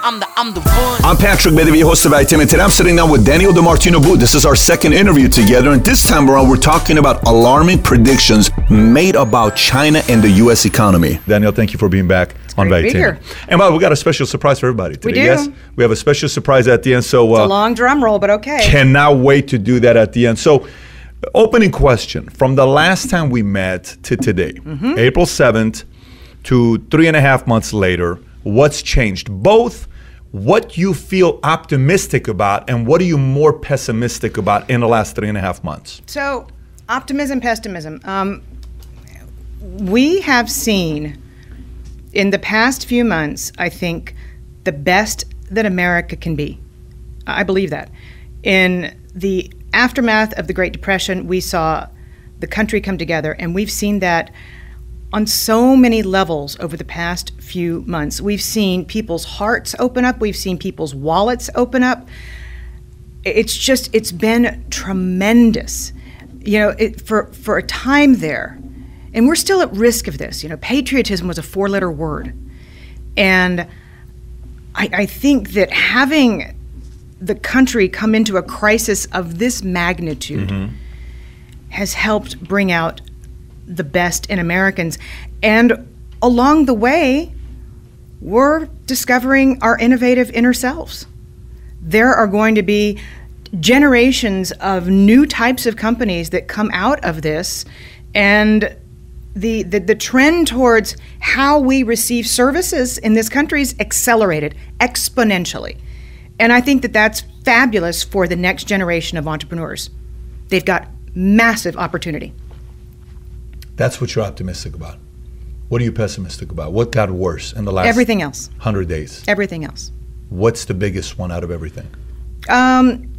I'm the, I'm the one. I'm Patrick Bet-David, host of Valuetainment. Today I'm sitting down with Danielle DiMartino Booth. This is our second interview together, and this time around we're talking about alarming predictions made about China and the U.S. economy. Danielle, thank you for being back on great to be Valuetainment. And well, we got a special surprise for everybody today. We do. Yes, we have a special surprise at the end. So It's uh, a long drum roll, but okay. cannot wait to do that at the end. So, opening question from the last time we met to today, Mm-hmm. April 7th to three and a half months later, what's changed? Both what you feel optimistic about and what are you more pessimistic about in the last three and a half months? So, optimism, pessimism. Um, we have seen in the past few months, I think, the best that America can be. I believe that. In the aftermath of the Great Depression, we saw the country come together, and we've seen that on so many levels over the past few months. We've seen people's hearts open up, we've seen people's wallets open up. It's just, it's been tremendous. You know, it, for, for a time there, and we're still at risk of this. You know, patriotism was a four letter word. And I, I think that having the country come into a crisis of this magnitude mm-hmm. has helped bring out the best in Americans. And along the way, we're discovering our innovative inner selves. There are going to be generations of new types of companies that come out of this and the, the, the trend towards how we receive services in this country is accelerated exponentially. And I think that that's fabulous for the next generation of entrepreneurs. They've got massive opportunity. That's what you're optimistic about. What are you pessimistic about? What got worse in the last Everything else. 100 days? Everything else. What's the biggest one out of everything? Um,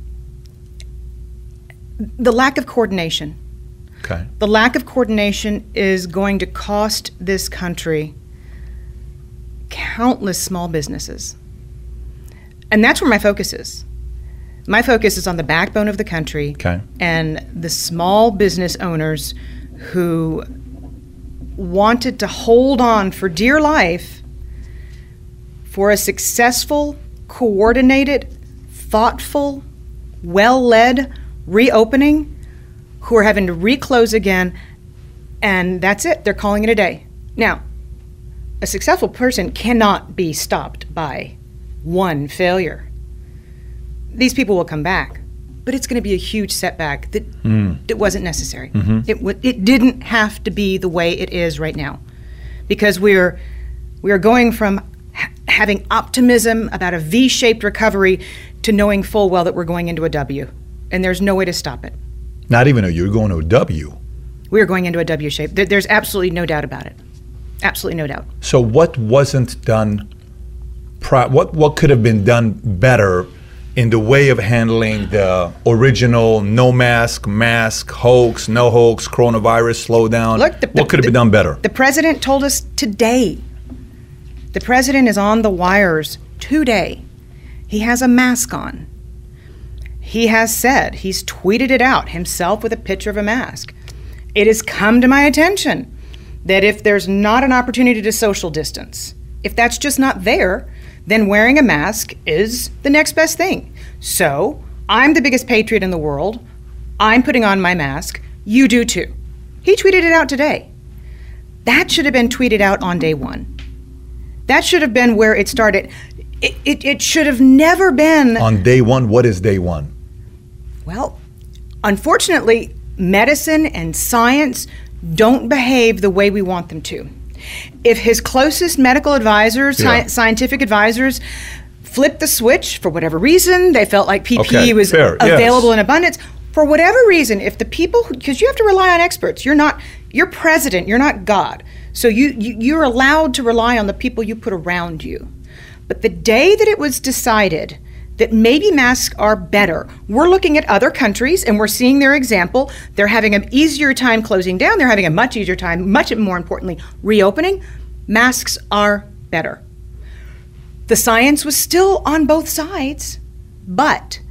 the lack of coordination. Okay. The lack of coordination is going to cost this country countless small businesses. And that's where my focus is. My focus is on the backbone of the country Okay. and the small business owners who wanted to hold on for dear life for a successful, coordinated, thoughtful, well led reopening who are having to reclose again, and that's it. They're calling it a day. Now, a successful person cannot be stopped by one failure. These people will come back, but it's going to be a huge setback that hmm. it wasn't necessary. Mm-hmm. It w- it didn't have to be the way it is right now, because we're we are going from ha- having optimism about a V-shaped recovery to knowing full well that we're going into a W, and there's no way to stop it. Not even a you're going to a W. We are going into a W shape. There- There's absolutely no doubt about it. Absolutely no doubt. So what wasn't done? Pri- what what could have been done better in the way of handling the original no mask, mask, hoax, no hoax, coronavirus slowdown? Look, the- what could have been done better? The president told us today. The president is on the wires today. He has a mask on. He has said, he's tweeted it out himself with a picture of a mask. It has come to my attention that if there's not an opportunity to social distance, if that's just not there, then wearing a mask is the next best thing. So, I'm the biggest patriot in the world. I'm putting on my mask. You do too. He tweeted it out today. That should have been tweeted out on day one. That should have been where it started. It, it, it should have never been. On day one, what is day one? Well, unfortunately, medicine and science don't behave the way we want them to. If his closest medical advisors, Yeah. sci- scientific advisors, flipped the switch for whatever reason, they felt like PPE Okay, was fair, yes. available in abundance. For whatever reason, if the people, because you have to rely on experts, you're not, you're president, you're not God. So you, you you're allowed to rely on the people you put around you. But the day that it was decided that maybe masks are better. We're looking at other countries and we're seeing their example. They're having an easier time closing down, they're having a much easier time, much more importantly, reopening. Masks are better. The science was still on both sides, but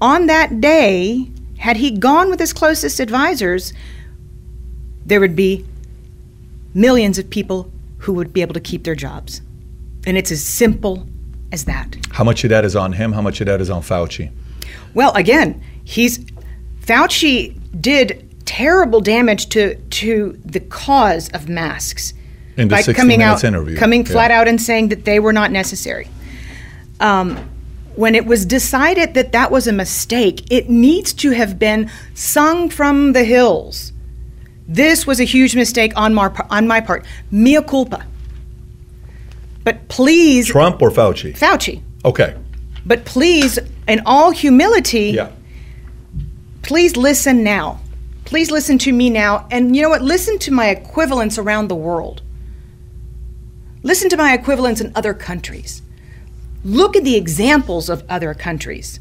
on that day, had he gone with his closest advisors, there would be millions of people who would be able to keep their jobs. And it's as simple as that. How much of that is on him? How much of that is on Fauci? Well, again, he's Fauci did terrible damage to to the cause of masks In the by 60 coming out, interview, coming yeah. flat out and saying that they were not necessary. Um, when it was decided that that was a mistake, it needs to have been sung from the hills. This was a huge mistake on my, on my part. Mea culpa. But please, Trump or Fauci? Fauci, Okay. but please, in all humility, Yeah. please listen now. Please listen to me now. And you know what? Listen to my equivalents around the world. Listen to my equivalents in other countries. Look at the examples of other countries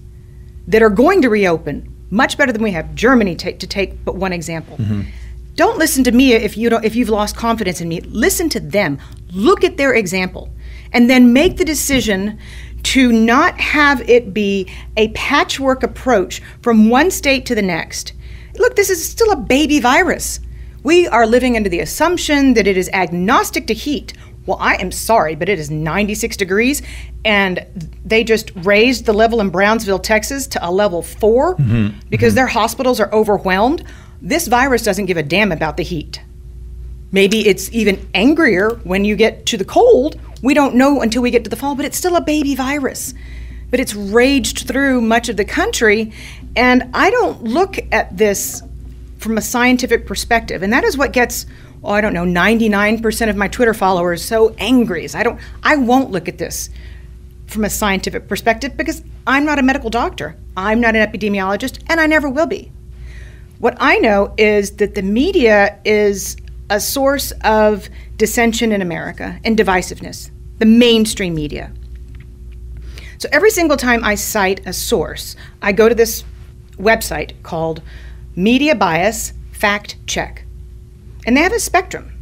that are going to reopen much better than we have. Germany, ta- to take but one example. Mm-hmm. Don't listen to me if you don't if you've lost confidence in me. Listen to them. Look at their example, and then make the decision to not have it be a patchwork approach from one state to the next. Look, this is still a baby virus. We are living under the assumption that it is agnostic to heat. Well, I am sorry, but it is 96 degrees, and they just raised the level in Brownsville, Texas to a level 4 mm-hmm. because mm-hmm. their hospitals are overwhelmed. This virus doesn't give a damn about the heat. Maybe it's even angrier when you get to the cold. We don't know until we get to the fall, but it's still a baby virus. But it's raged through much of the country, and I don't look at this from a scientific perspective. And that is what gets, oh, I don't know, 99% of my Twitter followers so angry. Is I don't I won't look at this from a scientific perspective because I'm not a medical doctor. I'm not an epidemiologist, and I never will be. What I know is that the media is a source of dissension in America and divisiveness, the mainstream media. So every single time I cite a source, I go to this website called Media Bias Fact Check. And they have a spectrum.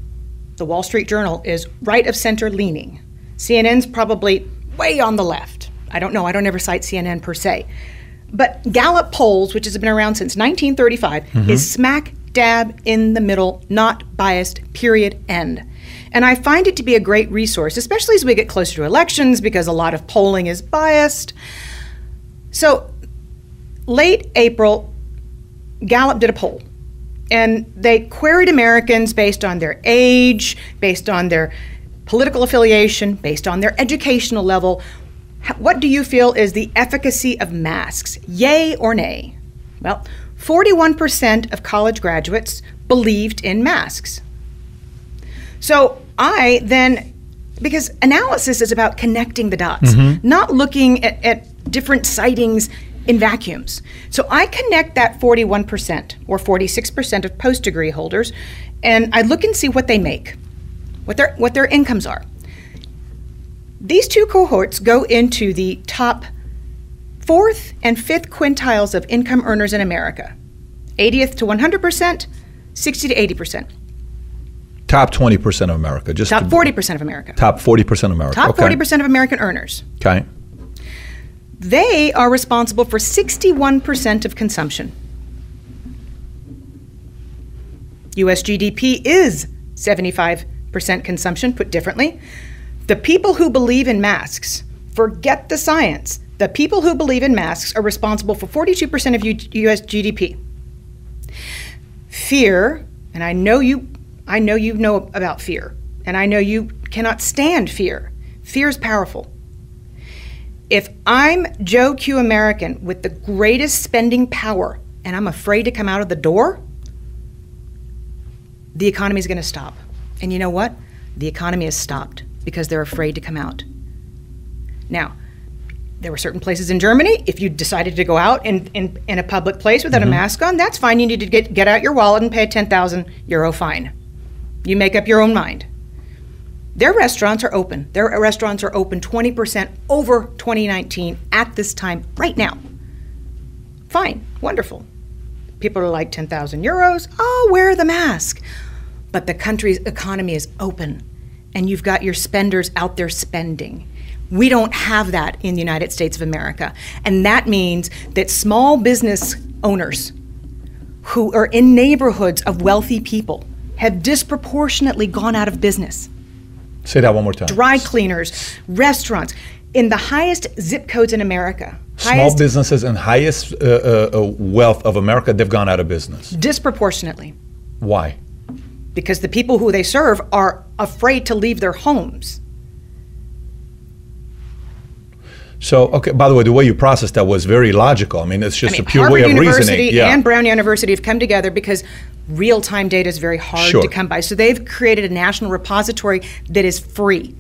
The Wall Street Journal is right of center leaning. CNN's probably way on the left. I don't know, I don't ever cite CNN per se. But Gallup polls, which has been around since 1935, is mm-hmm. smack dab in the middle, not biased, period, end. And I find it to be a great resource, especially as we get closer to elections, because a lot of polling is biased. So, late April, Gallup did a poll, and they queried Americans based on their age, based on their political affiliation, based on their educational level. What do you feel is the efficacy of masks? Yay or nay? Well, 41% of college graduates believed in masks. So I then, because analysis is about connecting the dots, mm-hmm. not looking at, at different sightings in vacuums. So I connect that 41% or 46% of post degree holders, and I look and see what they make, what their, what their incomes are. These two cohorts go into the top fourth and fifth quintiles of income earners in America 80th to 100%, 60 to 80%, Top 20% of America. Just top 40% of America. Top 40% of America. Top okay. 40% of American earners. Okay. They are responsible for 61% of consumption. US GDP is 75% consumption, put differently. The people who believe in masks, forget the science. The people who believe in masks are responsible for 42% of U- US GDP. Fear, and I know you I know you know about fear, and I know you cannot stand fear. Fear is powerful. If I'm Joe Q American with the greatest spending power and I'm afraid to come out of the door, the economy is going to stop. And you know what? The economy has stopped because they're afraid to come out. Now, there were certain places in Germany, if you decided to go out in, in, in a public place without a mm-hmm. mask on, that's fine. You need to get, get out your wallet and pay a 10,000 euro fine. You make up your own mind. Their restaurants are open. Their restaurants are open 20% over 2019 at this time, right now. Fine, wonderful. People are like 10,000 euros. Oh, wear the mask. But the country's economy is open, and you've got your spenders out there spending. We don't have that in the United States of America. And that means that small business owners who are in neighborhoods of wealthy people have disproportionately gone out of business. Say that one more time. Dry cleaners, restaurants, in the highest zip codes in America. Small businesses and highest uh, uh, uh, wealth of America, they've gone out of business. disproportionately Why? because the people who they serve are afraid to leave their homes. So, okay, by the way, the way you processed that was very logical. I mean, it's just I mean, a pure Harvard way of University reasoning. Yeah. and Brown University have come together because real time data is very hard Sure. to come by. So they've created a national repository that is free.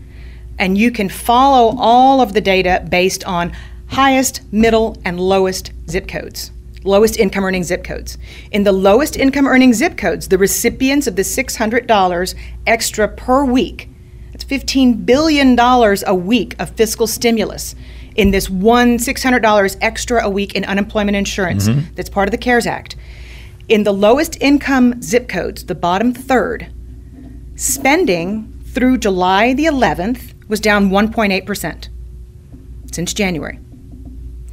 And you can follow all of the data based on highest, middle, and lowest zip codes, lowest income earning zip codes. In the lowest income earning zip codes, the recipients of the $600 extra per week, that's $15 billion a week of fiscal stimulus in this one $600 extra a week in unemployment insurance mm-hmm. that's part of the CARES Act. In the lowest income zip codes, the bottom third, spending through July the 11th was down 1.8% since January.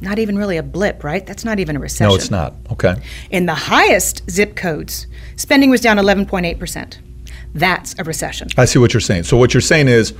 Not even really a blip, right? That's not even a recession. no, it's not. Okay. In the highest zip codes, spending was down 11.8%. That's a recession. I see what you're saying. So what you're saying is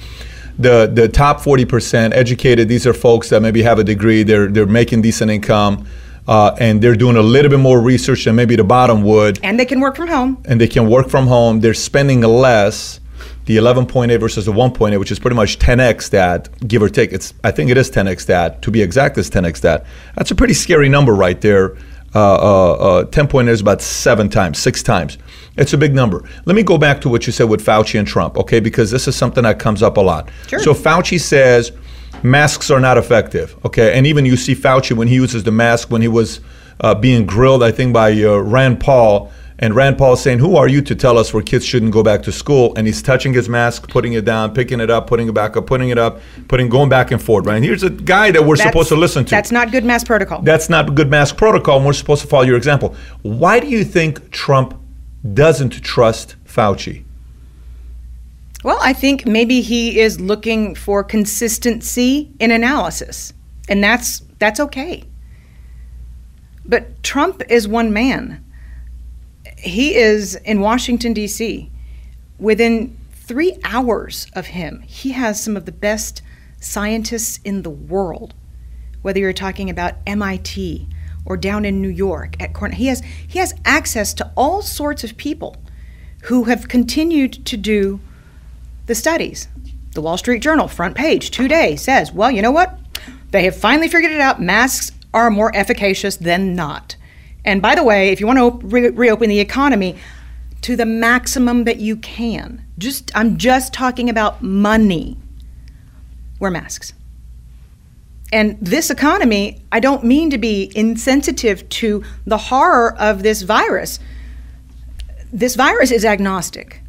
the the top 40% educated, these are folks that maybe have a degree, they're they're making decent income, uh, and they're doing a little bit more research than maybe the bottom would, And they can work from home. and they can work from home. They're spending less. The 11.8 versus the 1.8, which is pretty much 10x that, give or take. It's I think it is 10x that. To be exact, is 10x that. That's a pretty scary number right there. Uh, uh, uh, 10.8 is about seven times, six times. It's a big number. Let me go back to what you said with Fauci and Trump, okay? Because this is something that comes up a lot. Sure. So Fauci says masks are not effective, okay? And even you see Fauci when he uses the mask when he was uh, being grilled, I think, by uh, Rand Paul. And Rand Paul is saying, Who are you to tell us where kids shouldn't go back to school? And he's touching his mask, putting it down, picking it up, putting it back up, putting it up, putting going back and forth, right? And here's a guy that we're supposed to listen to. That's not good mask protocol. That's not good mask protocol, and we're supposed to follow your example. Why do you think Trump doesn't trust Fauci? Well, I think maybe he is looking for consistency in analysis, and that's that's okay. But Trump is one man. He is in Washington D.C. Within 3 hours of him, he has some of the best scientists in the world. Whether you're talking about MIT or down in New York at Cornell, he has he has access to all sorts of people who have continued to do the studies. The Wall Street Journal, front page, today says, well, you know what? They have finally figured it out. Masks are more efficacious than not. And by the way, if you want to re- reopen the economy to the maximum that you can, just I'm just talking about money. Wear masks. And this economy, I don't mean to be insensitive to the horror of this virus. This virus is agnostic.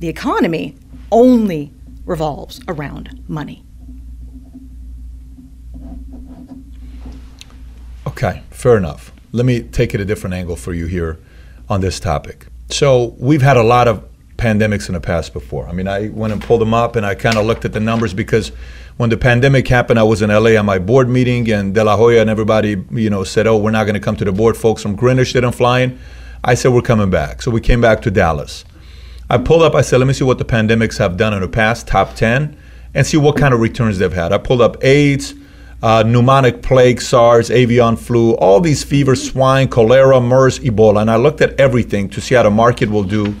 The economy only revolves around money. Okay, fair enough. Let me take it a different angle for you here on this topic. So, we've had a lot of pandemics in the past before. I mean, I went and pulled them up and I kind of looked at the numbers because when the pandemic happened, I was in LA on my board meeting and De La Hoya and everybody, you know, said, "Oh, we're not going to come to the board." Folks from Greenwich didn't fly in. I said, "We're coming back." So we came back to Dallas. I pulled up. I said, "Let me see what the pandemics have done in the past, top ten, and see what kind of returns they've had." I pulled up AIDS, uh, pneumonic plague, SARS, avian flu, all these fevers, swine, cholera, MERS, Ebola, and I looked at everything to see how the market will do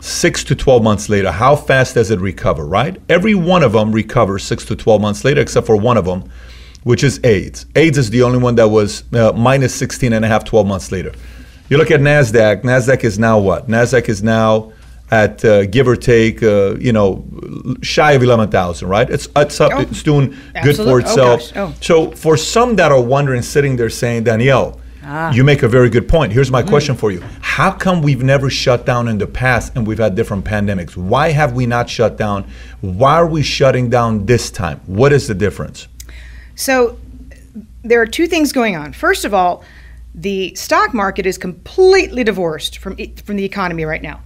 six to 12 months later. How fast does it recover, right? Every one of them recovers six to 12 months later, except for one of them, which is AIDS. AIDS is the only one that was uh, minus 16 and a half, 12 months later. You look at NASDAQ, NASDAQ is now what? NASDAQ is now at uh, give or take, uh, you know, shy of 11,000, right? It's, it's, up, Oh, it's doing good for oh, itself. oh. So for some that are wondering, sitting there saying, Danielle, You make a very good point. Here's my question for you. How come we've never shut down in the past and we've had different pandemics? Why have we not shut down? Why are we shutting down this time? What is the difference? So there are two things going on. First of all, the stock market is completely divorced from from the economy right now.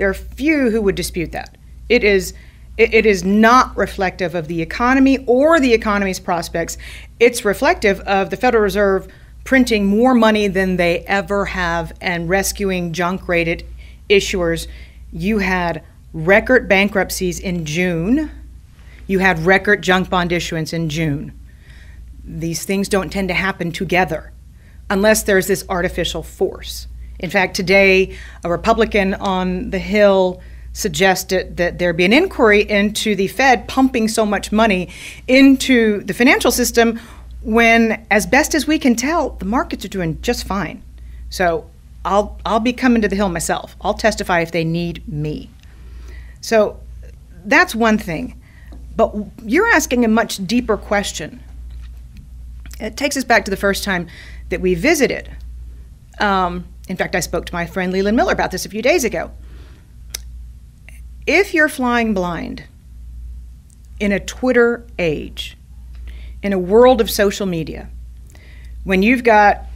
There are few who would dispute that. It is it, is not reflective of the economy or the economy's prospects. It's reflective of the Federal Reserve printing more money than they ever have and rescuing junk rated issuers. You had record bankruptcies in June. You had record junk bond issuance in June. These things don't tend to happen together unless there's this artificial force. In fact, today, a Republican on the Hill suggested that there be an inquiry into the Fed pumping so much money into the financial system when, as best as we can tell, the markets are doing just fine. So I'll, I'll be coming to the Hill myself. I'll testify if they need me. So that's one thing. But you're asking a much deeper question. It takes us back to the first time that we visited. Um, in fact, I spoke to my friend Leland Miller about this a few days ago. If you're flying blind in a Twitter age, in a world of social media, when you've got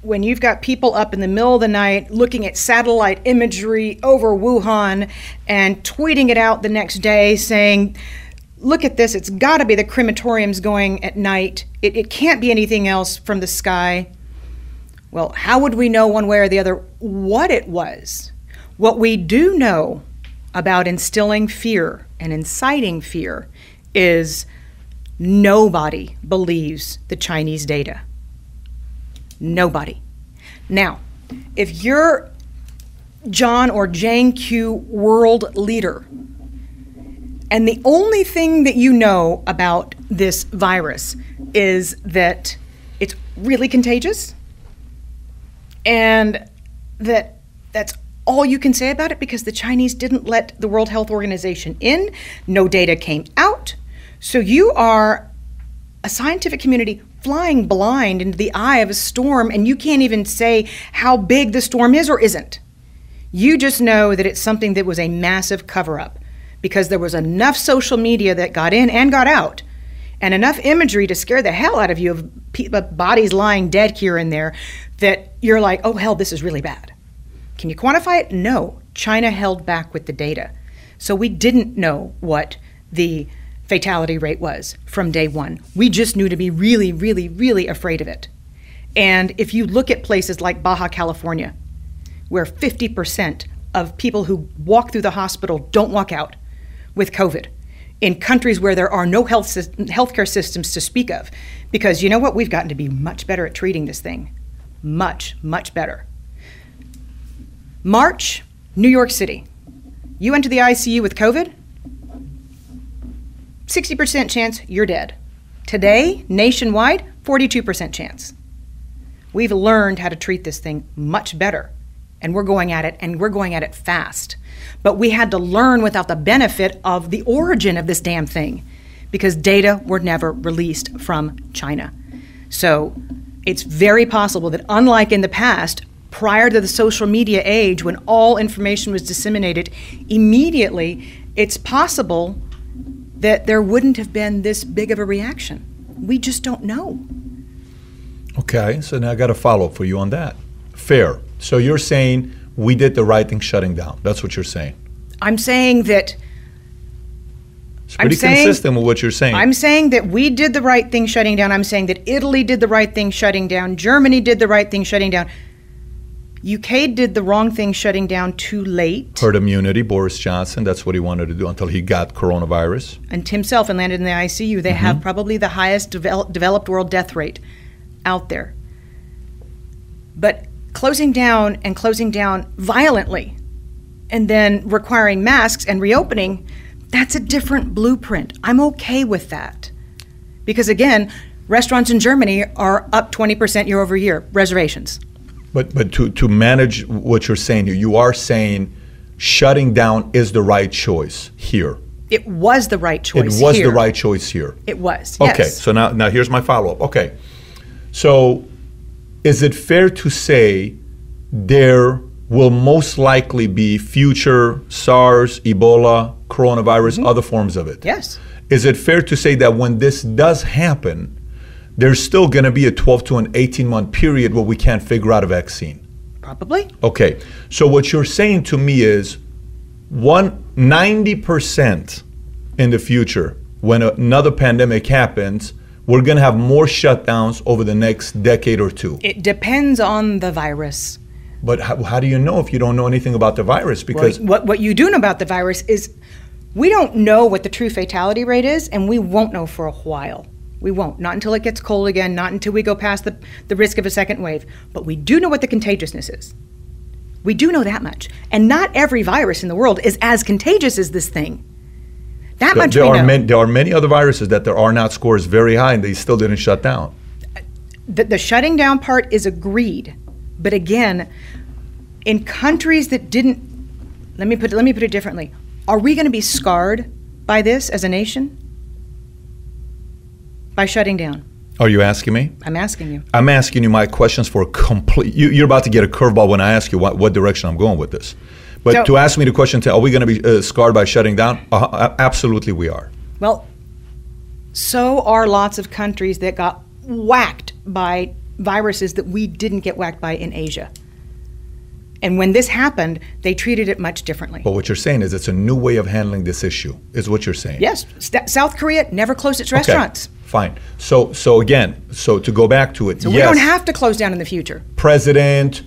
when you've got people up in the middle of the night looking at satellite imagery over Wuhan and tweeting it out the next day saying, look at this, it's got to be the crematoriums going at night. It, it can't be anything else from the sky. Well, how would we know one way or the other what it was? What we do know about instilling fear and inciting fear is nobody believes the Chinese data. Nobody. Now, if you're John or Jane Q world leader, and the only thing that you know about this virus is that it's really contagious and that that's all you can say about it because the Chinese didn't let the World Health Organization in, no data came out. So you are a scientific community flying blind into the eye of a storm and you can't even say how big the storm is or isn't. You just know that it's something that was a massive cover up because there was enough social media that got in and got out and enough imagery to scare the hell out of you of bodies lying dead here and there that you're like, oh, hell, this is really bad. Can you quantify it? No. China held back with the data. So we didn't know what the fatality rate was from day one. We just knew to be really, really, really afraid of it. And if you look at places like Baja California, where 50% of people who walk through the hospital don't walk out with COVID, in countries where there are no health healthcare systems to speak of, because you know what? We've gotten to be much better at treating this thing. Much, much better. March, New York City. You enter the ICU with COVID, 60% chance you're dead. Today, nationwide, 42% chance. We've learned how to treat this thing much better, and we're going at it, and we're going at it fast. But we had to learn without the benefit of the origin of this damn thing because data were never released from China. So it's very possible that, unlike in the past, prior to the social media age when all information was disseminated immediately, it's possible that there wouldn't have been this big of a reaction. We just don't know. Okay, so now I got a follow up for you on that. Fair. So you're saying we did the right thing shutting down. That's what you're saying. I'm saying that. It's pretty saying, consistent with what you're saying. I'm saying that we did the right thing shutting down. I'm saying that Italy did the right thing shutting down. Germany did the right thing shutting down. UK did the wrong thing shutting down too late. Herd immunity, Boris Johnson, that's what he wanted to do until he got coronavirus. And himself and landed in the ICU. They mm-hmm. have probably the highest develop, developed world death rate out there. But closing down and closing down violently and then requiring masks and reopening, that's a different blueprint. I'm okay with that. Because again, restaurants in Germany are up 20% year over year, reservations. But but to, to manage what you're saying, here, you are saying shutting down is the right choice here. It was the right choice. It was here. the right choice here. It was. Okay. Yes. So now now here's my follow up. Okay. So is it fair to say there will most likely be future SARS, Ebola, coronavirus, mm-hmm. other forms of it? Yes. Is it fair to say that when this does happen, there's still going to be a 12 to an 18 month period where we can't figure out a vaccine? Probably. Okay. So what you're saying to me is one 90% in the future when another pandemic happens, we're going to have more shutdowns over the next decade or two. It depends on the virus. But how, how do you know if you don't know anything about the virus? Because Well, what, what you do know about the virus is we don't know what the true fatality rate is, and we won't know for a while. We won't. Not until it gets cold again, not until we go past the, the risk of a second wave. But we do know what the contagiousness is. We do know that much. And not every virus in the world is as contagious as this thing. That there, much there we are know. many, there are many other viruses that there are not scores very high and they still didn't shut down. the, the shutting down part is agreed, but again, in countries that didn't, let me put let me put it differently. Are we going to be scarred by this as a nation? By shutting down? Are you asking me? I'm asking you. I'm asking you my questions for a complete. You, you're about to get a curveball when I ask you what, what direction I'm going with this. But So- to ask me the question, to, are we going to be uh, scarred by shutting down? Uh, absolutely, we are. Well, so are lots of countries that got whacked by viruses that we didn't get whacked by in Asia. And when this happened, they treated it much differently. But what you're saying is it's a new way of handling this issue, is what you're saying. Yes, St- South Korea never closed its Okay, restaurants. Fine. So, so again, so to go back to it, So yes, we don't have to close down in the future. President,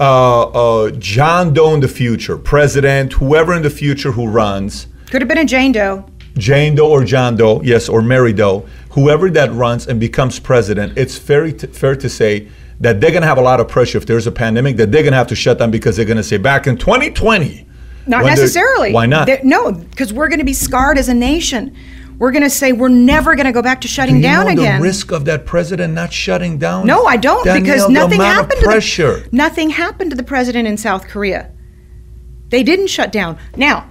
uh, uh, John Doe in the future, President, whoever in the future who runs, Could have been a Jane Doe. Jane Doe or John Doe, yes, or Mary Doe, whoever that runs and becomes president, it's fair to, fair to say that they're going to have a lot of pressure if there's a pandemic that they're going to have to shut down because they're going to say back in 2020. Not necessarily. Why not? No, because we're going to be scarred as a nation. We're going to say we're never going to go back to shutting Do you down know again. the risk of that president not shutting down? no, I don't, Danielle, because nothing happened of to pressure. the nothing happened to the president in South Korea. They didn't shut down. Now,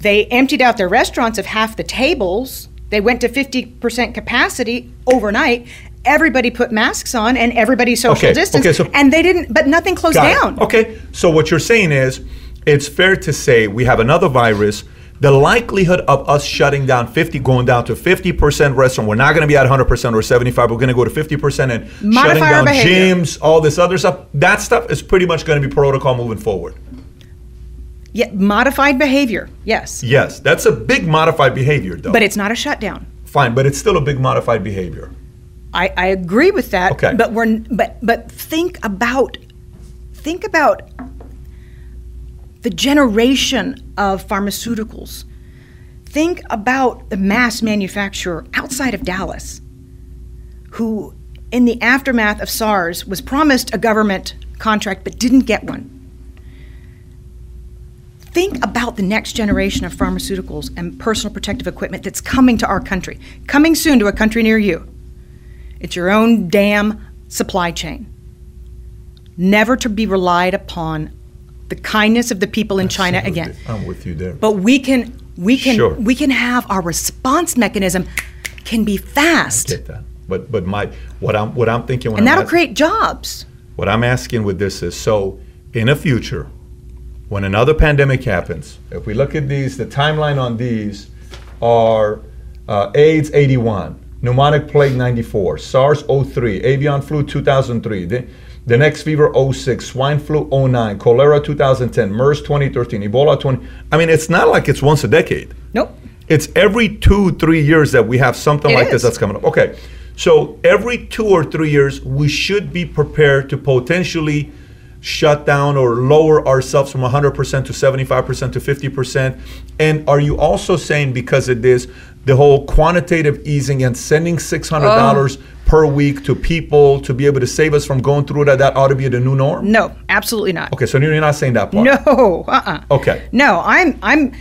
they emptied out their restaurants of half the tables. They went to 50% capacity overnight. Everybody put masks on and everybody social Okay, distance. okay, so- and they didn't, but nothing closed Got it. down. Okay, so what you're saying is it's fair to say we have another virus. The likelihood of us shutting down 50, going down to 50% restaurant, we're not going to be at 100% or 75. We're going to go to 50% and Modify shutting down behavior. gyms, all this other stuff. That stuff is pretty much going to be protocol moving forward. Yeah, modified behavior, yes. Yes, that's a big modified behavior, though. But it's not a shutdown. Fine, but it's still a big modified behavior. I, I agree with that. Okay. But we're but but think about think about the generation of pharmaceuticals. Think about the mass manufacturer outside of Dallas who in the aftermath of SARS was promised a government contract but didn't get one. Think about the next generation of pharmaceuticals and personal protective equipment that's coming to our country, coming soon to a country near you. It's your own damn supply chain. Never to be relied upon the kindness of the people in China again. I'm with you there. But we can we can Sure. we can have our response mechanism can be fast. get that. But but my what I'm what I'm thinking when And I'm that'll ask- create jobs. What I'm asking with this is so in the future, when another pandemic happens, if we look at these, the timeline on these are uh, AIDS 81, pneumonic plague 94, SARS 03, avian flu 2003, the, the next fever 06, swine flu 09, cholera 2010, MERS 2013, Ebola 20. I mean, it's not like it's once a decade. Nope. It's every two, three years that we have something It like this that's coming up. Okay. So every two or three years, we should be prepared to potentially shut down or lower ourselves from 100% to 75% to 50%. And are you also saying because of this, the whole quantitative easing and sending $600 per week to people to be able to save us from going through that, that ought to be the new norm? No, absolutely not. Okay, so you're not saying that part. No, uh-uh. Okay. No, I'm I'm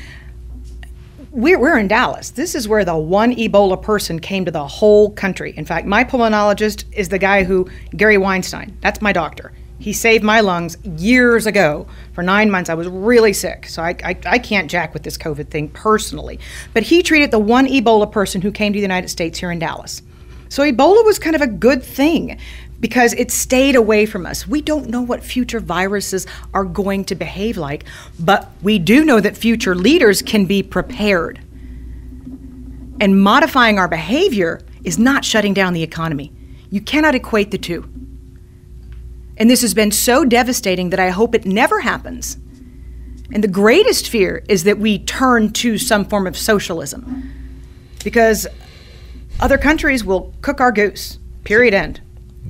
we're, we're in Dallas. This is where the one Ebola person came to the whole country. In fact, my pulmonologist is the guy who Gary Weinstein. That's my doctor. He saved my lungs years ago. For nine months, I was really sick, so I, I, I can't jack with this COVID thing personally. But he treated the one Ebola person who came to the United States here in Dallas. So Ebola was kind of a good thing because it stayed away from us. We don't know what future viruses are going to behave like, but we do know that future leaders can be prepared. And modifying our behavior is not shutting down the economy. You cannot equate the two. And this has been so devastating that I hope it never happens. And the greatest fear is that we turn to some form of socialism because other countries will cook our goose, period, end.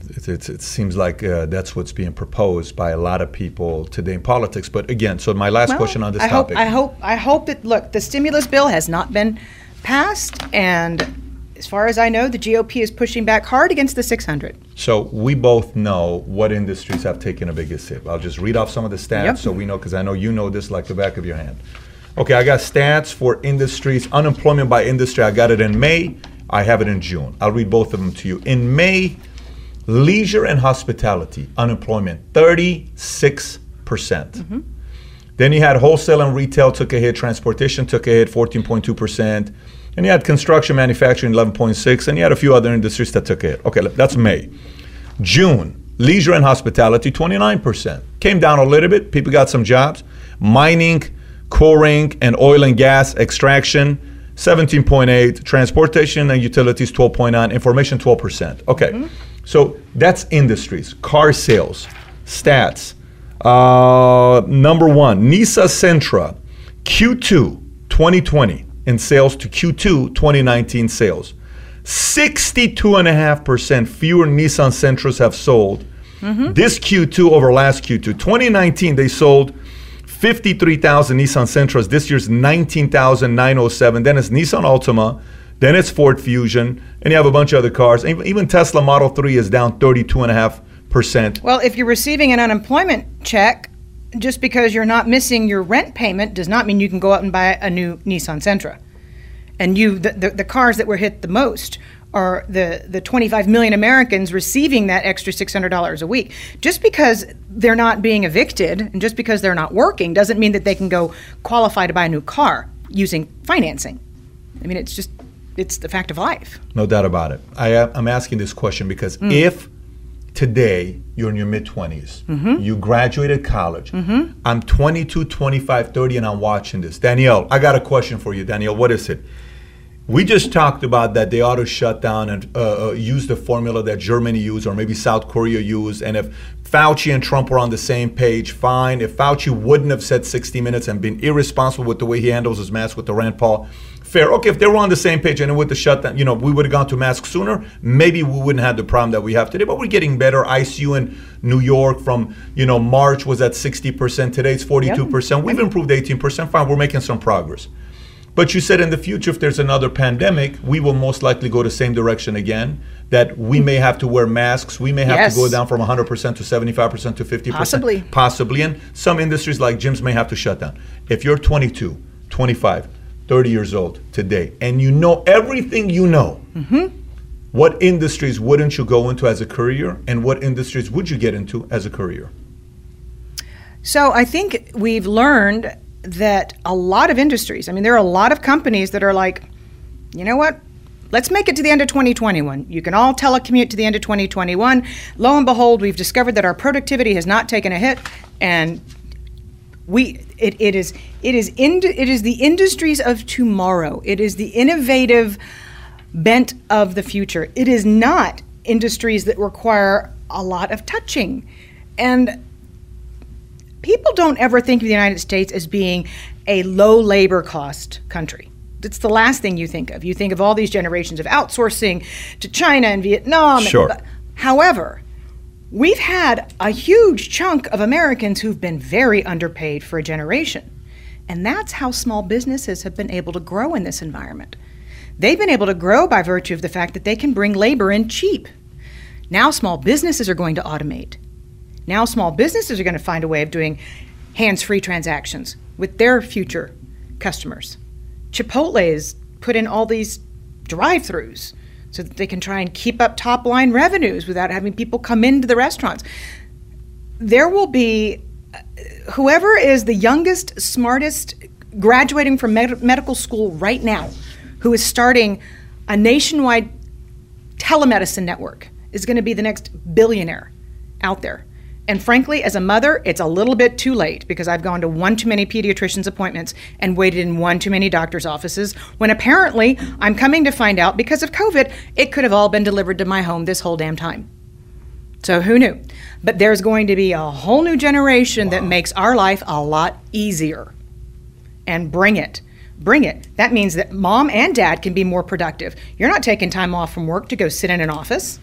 It, it, it seems like uh, that's what's being proposed by a lot of people today in politics. But again, so my last Well, question on this I topic. Hope, I hope. I hope that look, the stimulus bill has not been passed, and as far as I know, the GOP is pushing back hard against the 600. So we both know what industries have taken a biggest hit. I'll just read off some of the stats Yep. so we know, because I know you know this like the back of your hand. Okay, I got stats for industries, unemployment by industry. I got it in May. I have it in June. I'll read both of them to you. In May, leisure and hospitality, unemployment 36%. percent mm-hmm. Then you had wholesale and retail took a hit, transportation took a hit 14.2%. And you had construction, manufacturing 11.6, and you had a few other industries that took it. Okay, that's May. June, leisure and hospitality 29%. Came down a little bit. People got some jobs. Mining, quarrying, and oil and gas extraction 17.8. Transportation and utilities 12.9. Information 12%. Okay, so that's industries. Car sales, stats. Uh, number one, Nissan Sentra, Q2 2020 in sales to Q2 2019 sales. 62.5% fewer Nissan Sentras have sold mm-hmm. this Q2 over last Q2. 2019, they sold 53,000 Nissan Sentras. This year's 19,907. Then it's Nissan Altima. Then it's Ford Fusion. And you have a bunch of other cars. Even even Tesla Model 3 is down 32.5%. Well, if you're receiving an unemployment check, just because you're not missing your rent payment does not mean you can go out and buy a new Nissan Sentra. And you, the, the, the cars that were hit the most are the, the 25 million Americans receiving that extra $600 a week. Just because they're not being evicted and just because they're not working doesn't mean that they can go qualify to buy a new car using financing. I mean, it's just, it's the fact of life. No doubt about it. I, uh, I'm asking this question because mm. if today you're in your mid 20s, you graduated college, I'm 22, 25, 30, and I'm watching this. Danielle, I got a question for you. Danielle, what is it? We just talked about that they ought to shut down and uh, uh, use the formula that Germany used or maybe South Korea used. And if Fauci and Trump were on the same page, fine. If Fauci wouldn't have said 60 minutes and been irresponsible with the way he handles his mask with the Rand Paul, fair. Okay, if they were on the same page and with the shutdown, you know, we would have gone to masks sooner. Maybe we wouldn't have the problem that we have today. But we're getting better. ICU in New York from you know March was at 60%. Today it's 42%. We've improved 18%. Fine, we're making some progress. But you said in the future, if there's another pandemic, we will most likely go the same direction again. That we may have to wear masks. We may have Yes. to go down from 100% to 75% to 50%. Possibly. Possibly. And some industries like gyms may have to shut down. If you're 22, 25, 30 years old today, and you know everything you know, mm-hmm. what industries wouldn't you go into as a career? And what industries would you get into as a career? So I think we've learned that a lot of industries, I mean, there are a lot of companies that are like, you know what? Let's make it to the end of 2021. You can all telecommute to the end of 2021. Lo and behold, we've discovered that our productivity has not taken a hit, and we it, it is it is in, it is the industries of tomorrow. It is the innovative bent of the future. It is not industries that require a lot of touching, and people don't ever think of the United States as being a low labor cost country. It's the last thing you think of. You think of all these generations of outsourcing to China and Vietnam. and- Sure. however, we've had a huge chunk of Americans who've been very underpaid for a generation. And that's how small businesses have been able to grow in this environment. They've been able to grow by virtue of the fact that they can bring labor in cheap. Now, small businesses are going to automate. Now, small businesses are going to find a way of doing hands free transactions with their future customers. Chipotle has put in all these drive throughs so that they can try and keep up top line revenues without having people come into the restaurants. There will be uh, whoever is the youngest, smartest, graduating from med- medical school right now, who is starting a nationwide telemedicine network is going to be the next billionaire out there. And frankly, as a mother, it's a little bit too late because I've gone to one too many pediatrician's appointments and waited in one too many doctor's offices when apparently I'm coming to find out because of COVID, it could have all been delivered to my home this whole damn time. So who knew? But there's going to be a whole new generation wow. that makes our life a lot easier. And bring it. Bring it. That means that mom and dad can be more productive. You're not taking time off from work to go sit in an office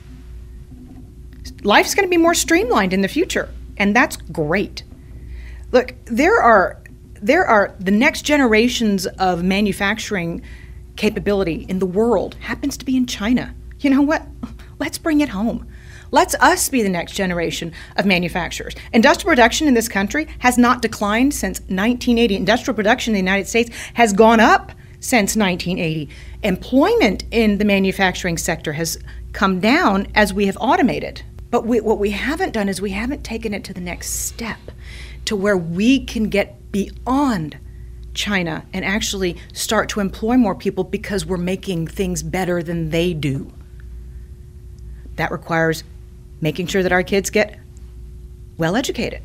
life's going to be more streamlined in the future, and that's great. Look, there are there are the next generations of manufacturing capability in the world happens to be in China. You know what? Let's bring it home. Let's us be the next generation of manufacturers. Industrial production in this country has not declined since 1980. Industrial production in the United States has gone up since 1980. Employment in the manufacturing sector has come down as we have automated. But we, what we haven't done is we haven't taken it to the next step to where we can get beyond China and actually start to employ more people because we're making things better than they do. That requires making sure that our kids get well educated.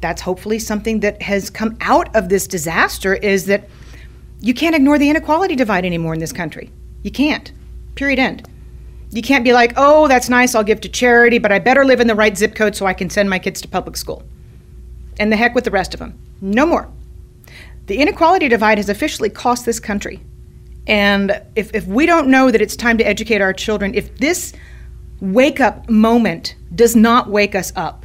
That's hopefully something that has come out of this disaster is that you can't ignore the inequality divide anymore in this country. You can't. Period end. You can't be like, oh, that's nice, I'll give to charity, but I better live in the right zip code so I can send my kids to public school. And the heck with the rest of them. No more. The inequality divide has officially cost this country. And if, if we don't know that it's time to educate our children, if this wake up moment does not wake us up,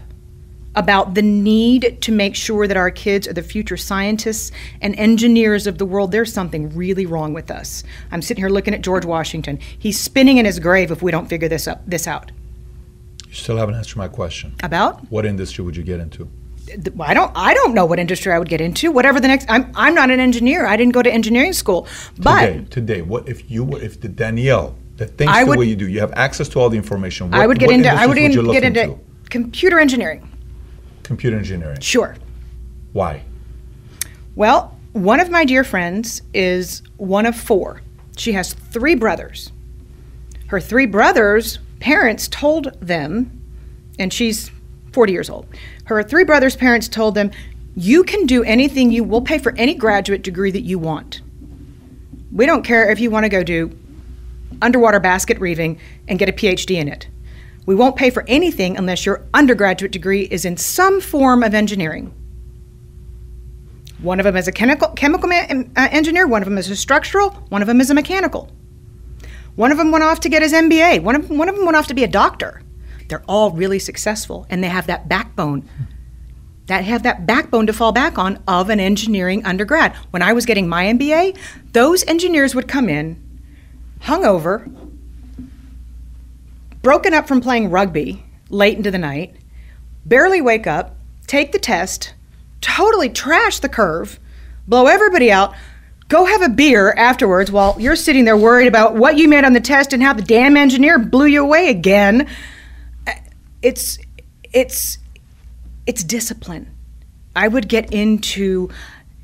about the need to make sure that our kids are the future scientists and engineers of the world, there's something really wrong with us. I'm sitting here looking at George Washington. He's spinning in his grave if we don't figure this up this out. You still haven't answered my question. About? What industry would you get into? I don't I don't know what industry I would get into. Whatever the next I'm I'm not an engineer. I didn't go to engineering school. But today, today what if you were if the Danielle that thinks I the way you do, you have access to all the information. What, I would get into I would, would get into, into computer engineering computer engineering? Sure. Why? Well, one of my dear friends is one of four. She has three brothers. Her three brothers' parents told them, and she's 40 years old. Her three brothers' parents told them, You can do anything you will pay for any graduate degree that you want. We don't care if you want to go do underwater basket weaving and get a PhD in it. We won't pay for anything unless your undergraduate degree is in some form of engineering. One of them is a chemical, chemical uh, engineer, one of them is a structural, one of them is a mechanical. One of them went off to get his MBA, one of, one of them went off to be a doctor. They're all really successful and they have that backbone. That have that backbone to fall back on of an engineering undergrad. When I was getting my MBA, those engineers would come in, hungover, broken up from playing rugby late into the night, barely wake up, take the test, totally trash the curve, blow everybody out, go have a beer afterwards while you're sitting there worried about what you made on the test and how the damn engineer blew you away again. It's it's it's discipline. I would get into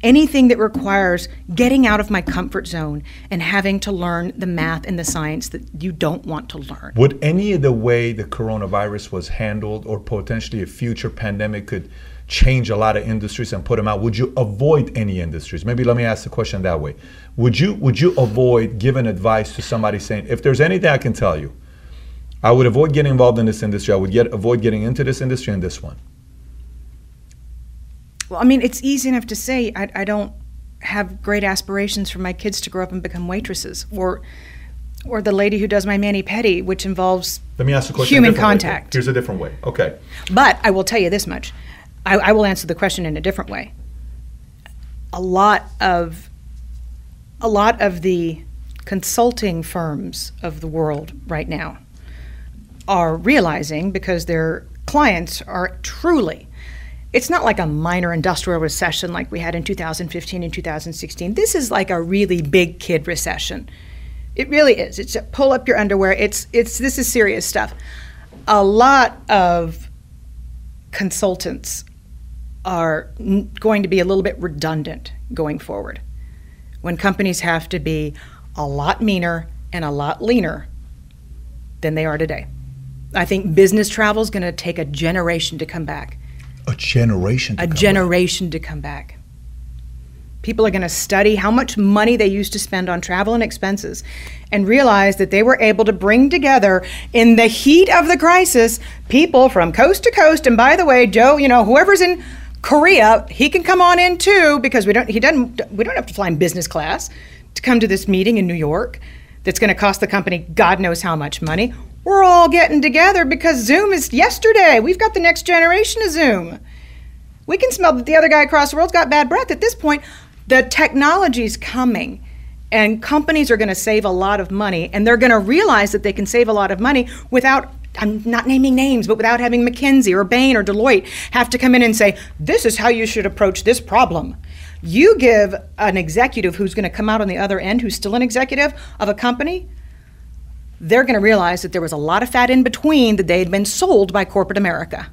anything that requires getting out of my comfort zone and having to learn the math and the science that you don't want to learn. Would any of the way the coronavirus was handled or potentially a future pandemic could change a lot of industries and put them out would you avoid any industries? Maybe let me ask the question that way. Would you would you avoid giving advice to somebody saying if there's anything i can tell you i would avoid getting involved in this industry. I would get avoid getting into this industry and this one well, I mean, it's easy enough to say I, I don't have great aspirations for my kids to grow up and become waitresses, or or the lady who does my mani pedi, which involves let me ask a question human contact. Way. Here's a different way. Okay. But I will tell you this much: I, I will answer the question in a different way. A lot of a lot of the consulting firms of the world right now are realizing because their clients are truly it's not like a minor industrial recession like we had in 2015 and 2016. This is like a really big kid recession. It really is. It's pull up your underwear. It's it's this is serious stuff. A lot of consultants are going to be a little bit redundant going forward. When companies have to be a lot meaner and a lot leaner than they are today. I think business travel is going to take a generation to come back. A generation. a generation back. to come back. People are going to study how much money they used to spend on travel and expenses and realize that they were able to bring together in the heat of the crisis people from coast to coast. And by the way, Joe, you know, whoever's in Korea, he can come on in too because we don't he doesn't we don't have to fly in business class to come to this meeting in New York that's going to cost the company God knows how much money. We're all getting together because Zoom is yesterday. We've got the next generation of Zoom. We can smell that the other guy across the world's got bad breath. At this point, the technology's coming and companies are going to save a lot of money and they're going to realize that they can save a lot of money without I'm not naming names, but without having McKinsey or Bain or Deloitte have to come in and say, this is how you should approach this problem. You give an executive who's going to come out on the other end, who's still an executive of a company, they're going to realize that there was a lot of fat in between that they had been sold by corporate America.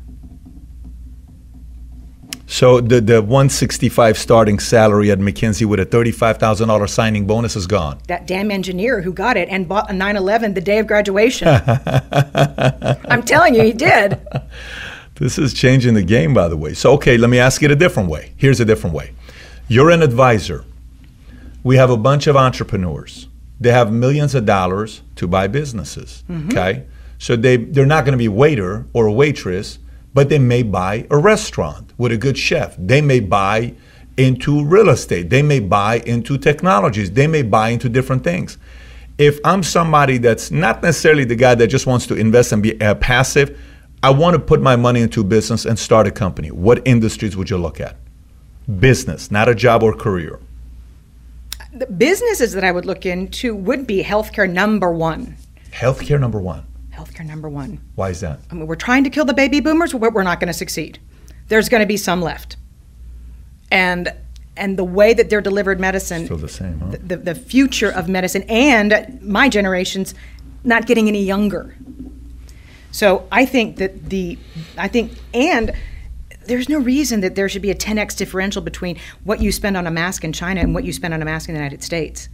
So the, the 165 starting salary at McKinsey with a $35,000 signing bonus is gone. That damn engineer who got it and bought a 911 the day of graduation. I'm telling you, he did. This is changing the game, by the way. So, okay, let me ask it a different way. Here's a different way. You're an advisor. We have a bunch of entrepreneurs they have millions of dollars to buy businesses. Mm-hmm. Okay, so they they're not going to be waiter or a waitress, but they may buy a restaurant with a good chef. They may buy into real estate. They may buy into technologies. They may buy into different things. If I'm somebody that's not necessarily the guy that just wants to invest and be uh, passive, I want to put my money into business and start a company. What industries would you look at? Business, not a job or career the businesses that I would look into would be healthcare number one. Healthcare number one. Healthcare number one. Why is that? I mean, we're trying to kill the baby boomers, but we're not going to succeed. There's going to be some left, and and the way that they're delivered medicine, still the same. Huh? The, the future of medicine, and my generation's not getting any younger. So I think that the I think and there's no reason that there should be a 10x differential between what you spend on a mask in China and what you spend on a mask in the United States.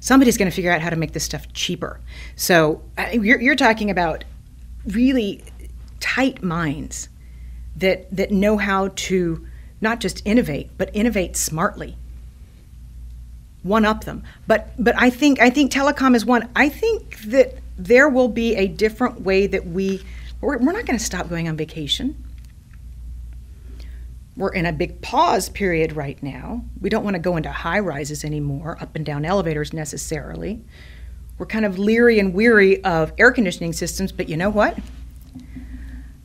Somebody's going to figure out how to make this stuff cheaper. So you're, you're talking about really tight minds that that know how to not just innovate, but innovate smartly. One up them. But but I think I think telecom is one. I think that there will be a different way that we we're, we're not going to stop going on vacation we're in a big pause period right now. We don't want to go into high rises anymore, up and down elevators necessarily. We're kind of leery and weary of air conditioning systems, but you know what?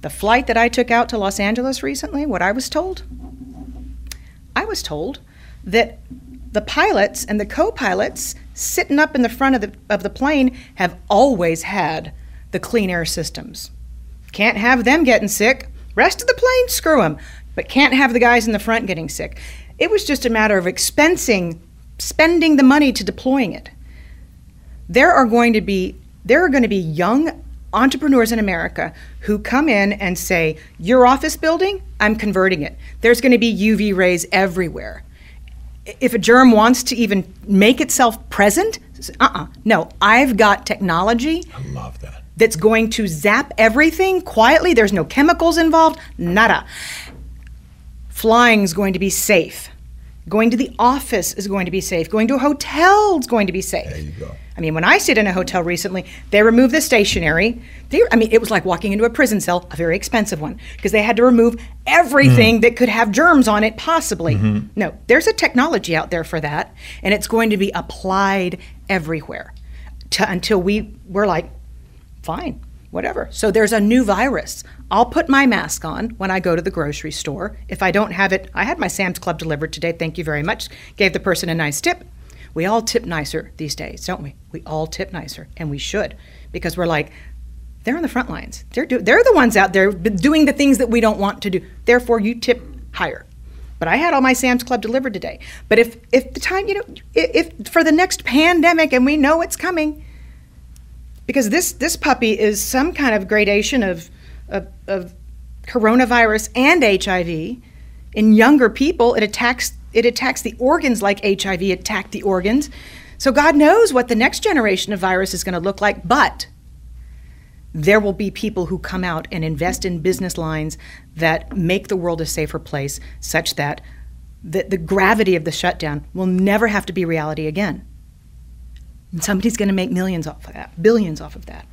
The flight that I took out to Los Angeles recently, what I was told? I was told that the pilots and the co pilots sitting up in the front of the, of the plane have always had the clean air systems. Can't have them getting sick. Rest of the plane, screw them but can't have the guys in the front getting sick. It was just a matter of expensing, spending the money to deploying it. There are going to be there are going to be young entrepreneurs in America who come in and say, "Your office building, I'm converting it. There's going to be UV rays everywhere." If a germ wants to even make itself present, uh-uh. No, I've got technology. I love that. That's going to zap everything quietly. There's no chemicals involved. Nada. Flying is going to be safe. Going to the office is going to be safe. Going to a hotel is going to be safe. There you go. I mean, when I stayed in a hotel recently, they removed the stationery. They, I mean, it was like walking into a prison cell, a very expensive one, because they had to remove everything mm. that could have germs on it, possibly. Mm-hmm. No, there's a technology out there for that, and it's going to be applied everywhere to, until we we're like, fine, whatever. So there's a new virus. I'll put my mask on when I go to the grocery store. If I don't have it, I had my Sam's Club delivered today. Thank you very much. Gave the person a nice tip. We all tip nicer these days, don't we? We all tip nicer, and we should, because we're like, they're on the front lines. They're, do- they're the ones out there doing the things that we don't want to do. Therefore, you tip higher. But I had all my Sam's Club delivered today. But if, if the time, you know, if, if for the next pandemic, and we know it's coming, because this this puppy is some kind of gradation of, of, of coronavirus and HIV. In younger people, it attacks it attacks the organs like HIV attacked the organs. So God knows what the next generation of virus is going to look like, but there will be people who come out and invest in business lines that make the world a safer place, such that the, the gravity of the shutdown will never have to be reality again. And somebody's going to make millions off of that, billions off of that.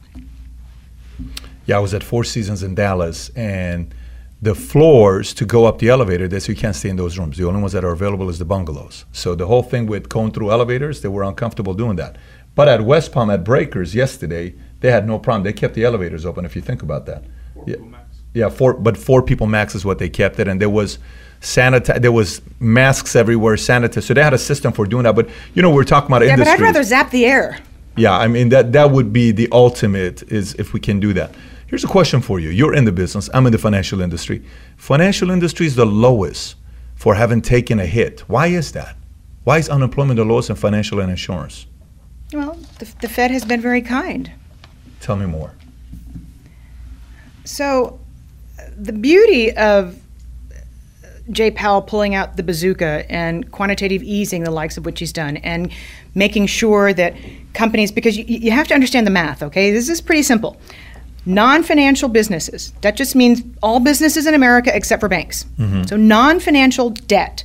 Yeah, I was at Four Seasons in Dallas, and the floors to go up the elevator, they say you can't stay in those rooms. The only ones that are available is the bungalows. So the whole thing with going through elevators, they were uncomfortable doing that. But at West Palm at Breakers yesterday, they had no problem. They kept the elevators open. If you think about that, Four yeah, max. yeah, four, but four people max is what they kept it, and there was sanitize. There was masks everywhere, sanitize. So they had a system for doing that. But you know, we're talking about industry. Yeah, but. I'd rather zap the air. Yeah, I mean that that would be the ultimate is if we can do that. Here's a question for you. You're in the business. I'm in the financial industry. Financial industry is the lowest for having taken a hit. Why is that? Why is unemployment the lowest in financial and insurance? Well, the, the Fed has been very kind. Tell me more. So, the beauty of Jay Powell pulling out the bazooka and quantitative easing, the likes of which he's done, and making sure that companies, because you, you have to understand the math, okay? This is pretty simple. Non financial businesses, that just means all businesses in America except for banks. Mm-hmm. So, non financial debt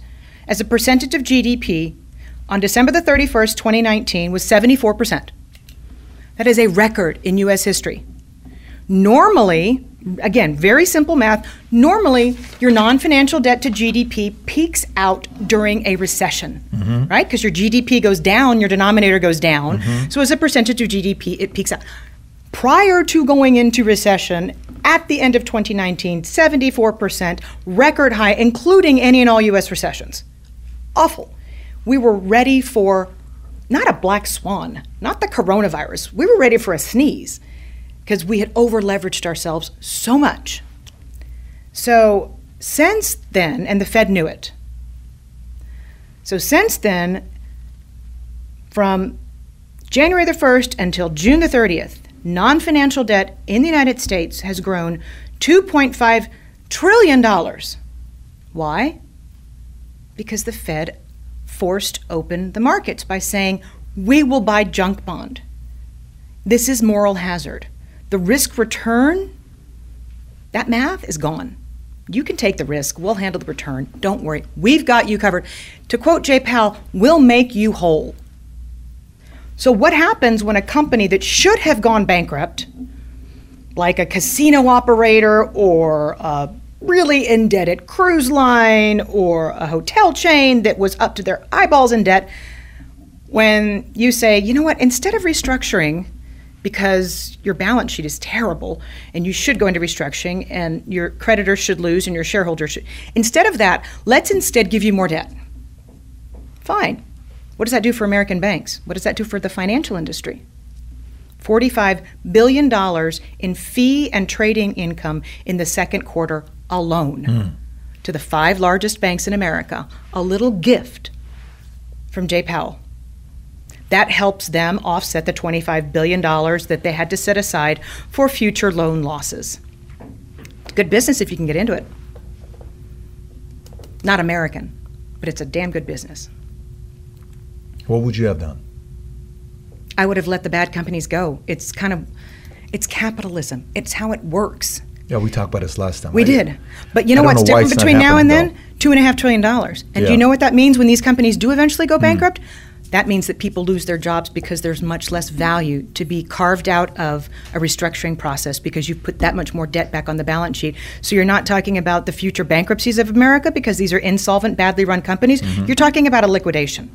as a percentage of GDP on December the 31st, 2019, was 74%. That is a record in U.S. history. Normally, again, very simple math, normally your non financial debt to GDP peaks out during a recession, mm-hmm. right? Because your GDP goes down, your denominator goes down. Mm-hmm. So as a percentage of GDP, it peaks out. Prior to going into recession, at the end of 2019, 74%, record high, including any and all US recessions. Awful. We were ready for not a black swan, not the coronavirus. We were ready for a sneeze because we had over leveraged ourselves so much. So, since then, and the Fed knew it. So, since then, from January the 1st until June the 30th, non financial debt in the United States has grown $2.5 trillion. Why? Because the Fed forced open the markets by saying, we will buy junk bond. This is moral hazard. The risk return, that math is gone. You can take the risk. We'll handle the return. Don't worry. We've got you covered. To quote Jay Powell, we'll make you whole. So, what happens when a company that should have gone bankrupt, like a casino operator or a really indebted cruise line or a hotel chain that was up to their eyeballs in debt, when you say, you know what, instead of restructuring, because your balance sheet is terrible and you should go into restructuring and your creditors should lose and your shareholders should. Instead of that, let's instead give you more debt. Fine. What does that do for American banks? What does that do for the financial industry? $45 billion in fee and trading income in the second quarter alone hmm. to the five largest banks in America. A little gift from Jay Powell. That helps them offset the $25 billion that they had to set aside for future loan losses. Good business if you can get into it. Not American, but it's a damn good business. What would you have done? I would have let the bad companies go. It's kind of, it's capitalism. It's how it works. Yeah, we talked about this last time. We I- did. But you know what's know different between now and happening, then? Two and a half trillion dollars. And do Yeah. Hmm. you know what that means when these companies do eventually go bankrupt? That means that people lose their jobs because there's much less value to be carved out of a restructuring process because you've put that much more debt back on the balance sheet. So you're not talking about the future bankruptcies of America because these are insolvent, badly run companies. Mm-hmm. You're talking about a liquidation.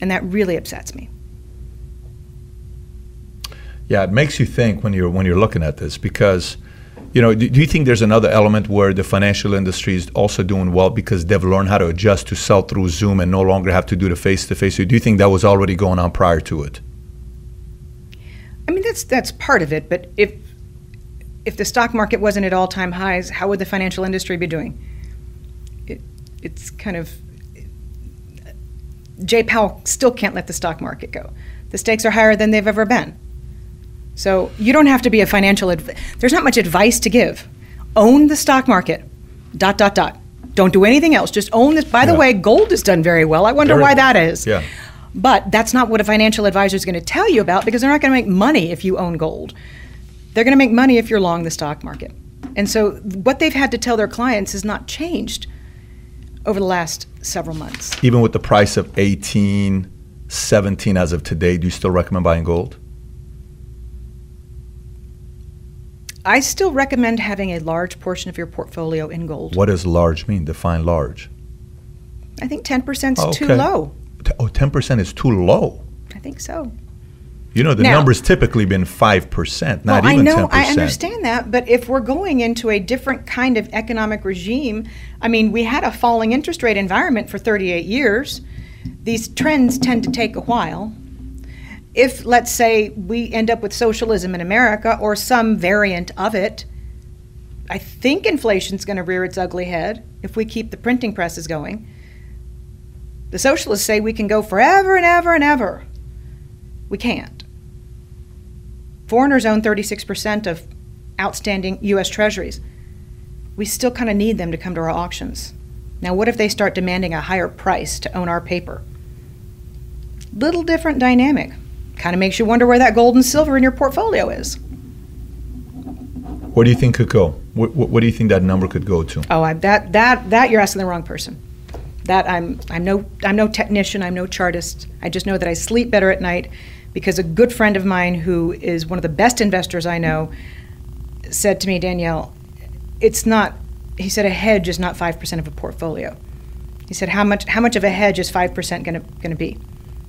And that really upsets me. Yeah, it makes you think when you're when you're looking at this because, you know, do, do you think there's another element where the financial industry is also doing well because they've learned how to adjust to sell through Zoom and no longer have to do the face to face? Do you think that was already going on prior to it? I mean, that's that's part of it. But if if the stock market wasn't at all time highs, how would the financial industry be doing? It, it's kind of Jay Powell still can't let the stock market go. The stakes are higher than they've ever been. So you don't have to be a financial. Adv- There's not much advice to give. Own the stock market. Dot dot dot. Don't do anything else. Just own this. By the Yeah. way, gold has done very well. I wonder Very why well. that is. Yeah. But that's not what a financial advisor is going to tell you about because they're not going to make money if you own gold. they're going to make money if you're long the stock market. And so what they've had to tell their clients has not changed over the last several months. Even with the price of 18, 17 as of today, do you still recommend buying gold? I still recommend having a large portion of your portfolio in gold. What does large mean? Define large. I think 10% is Oh, too low. Oh, 10% is too low. I think so. You know, the Now- number's typically been 5%, not well, even I know, 10. I understand that, but if we're going into a different kind of economic regime, I mean, we had a falling interest rate environment for 38 years. These trends tend to take a while. If, let's say, we end up with socialism in America or some variant of it, I think inflation's going to rear its ugly head if we keep the printing presses going. The socialists say we can go forever and ever and ever. We can't. Foreigners own 36% of outstanding U.S. treasuries. We still kind of need them to come to our auctions. Now, what if they start demanding a higher price to own our paper? Little different dynamic. Kind of makes you wonder where that gold and silver in your portfolio is. What do you think could go? What, what, what do you think that number could go to? Oh, I, that that that you're asking the wrong person. That I'm I'm no I'm no technician. I'm no chartist. I just know that I sleep better at night because a good friend of mine who is one of the best investors I know said to me, Danielle, it's not. He said a hedge is not five percent of a portfolio. He said how much how much of a hedge is five percent going to going to be?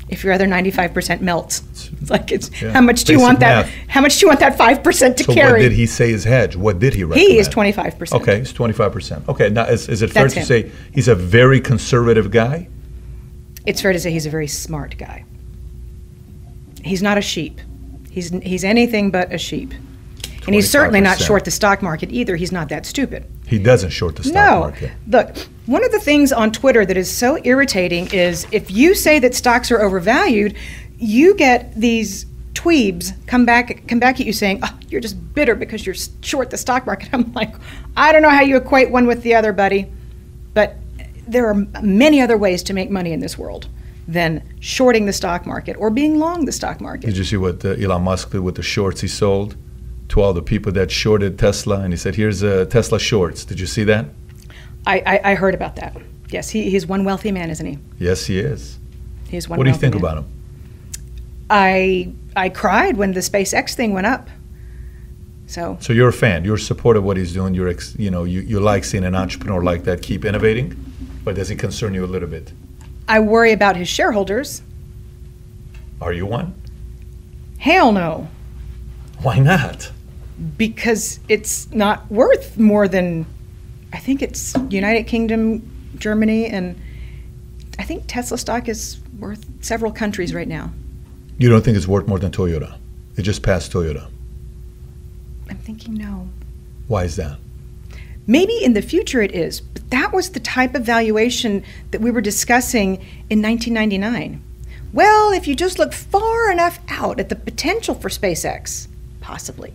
If your other ninety five percent melts, it's like it's Yeah, how much do you want that? math. How much do you want that five percent to So carry? what did he say is hedge? What did he recommend? He is twenty five percent. Okay, he's 25%. Okay, now is, is it fair That's to him. say he's a very conservative guy? it's fair to say he's a very smart guy. He's not a sheep. He's he's anything but a sheep. And he's certainly not short the stock market either. He's not that stupid. He doesn't short the stock no. market. Look, one of the things on Twitter that is so irritating is if you say that stocks are overvalued, you get these tweebs come back come back at you saying, oh, "You're just bitter because you're short the stock market." I'm like, I don't know how you equate one with the other, buddy, but there are many other ways to make money in this world than shorting the stock market or being long the stock market. Did you see what uh, Elon Musk did with the shorts he sold to all the people that shorted Tesla? And he said, here's uh, Tesla shorts. Did you see that? I, I, I heard about that. Yes, he, he's one wealthy man, isn't he? Yes, he is. He's one. what do you think man. about him? I I cried when the SpaceX thing went up. So So you're a fan. You're supportive of what he's doing. You're, ex- you know, you, you like seeing an entrepreneur like that keep innovating, but does it concern you a little bit? I worry about his shareholders. Are you one? Hell no, Why not? Because it's not worth more than I think it's United Kingdom, Germany, and I think Tesla stock is worth several countries right now. You don't think it's worth more than Toyota? It just passed Toyota. I'm thinking no. Why is that? Maybe in the future it is, but that was the type of valuation that we were discussing in 1999. Well, if you just look far enough out at the potential for SpaceX, possibly.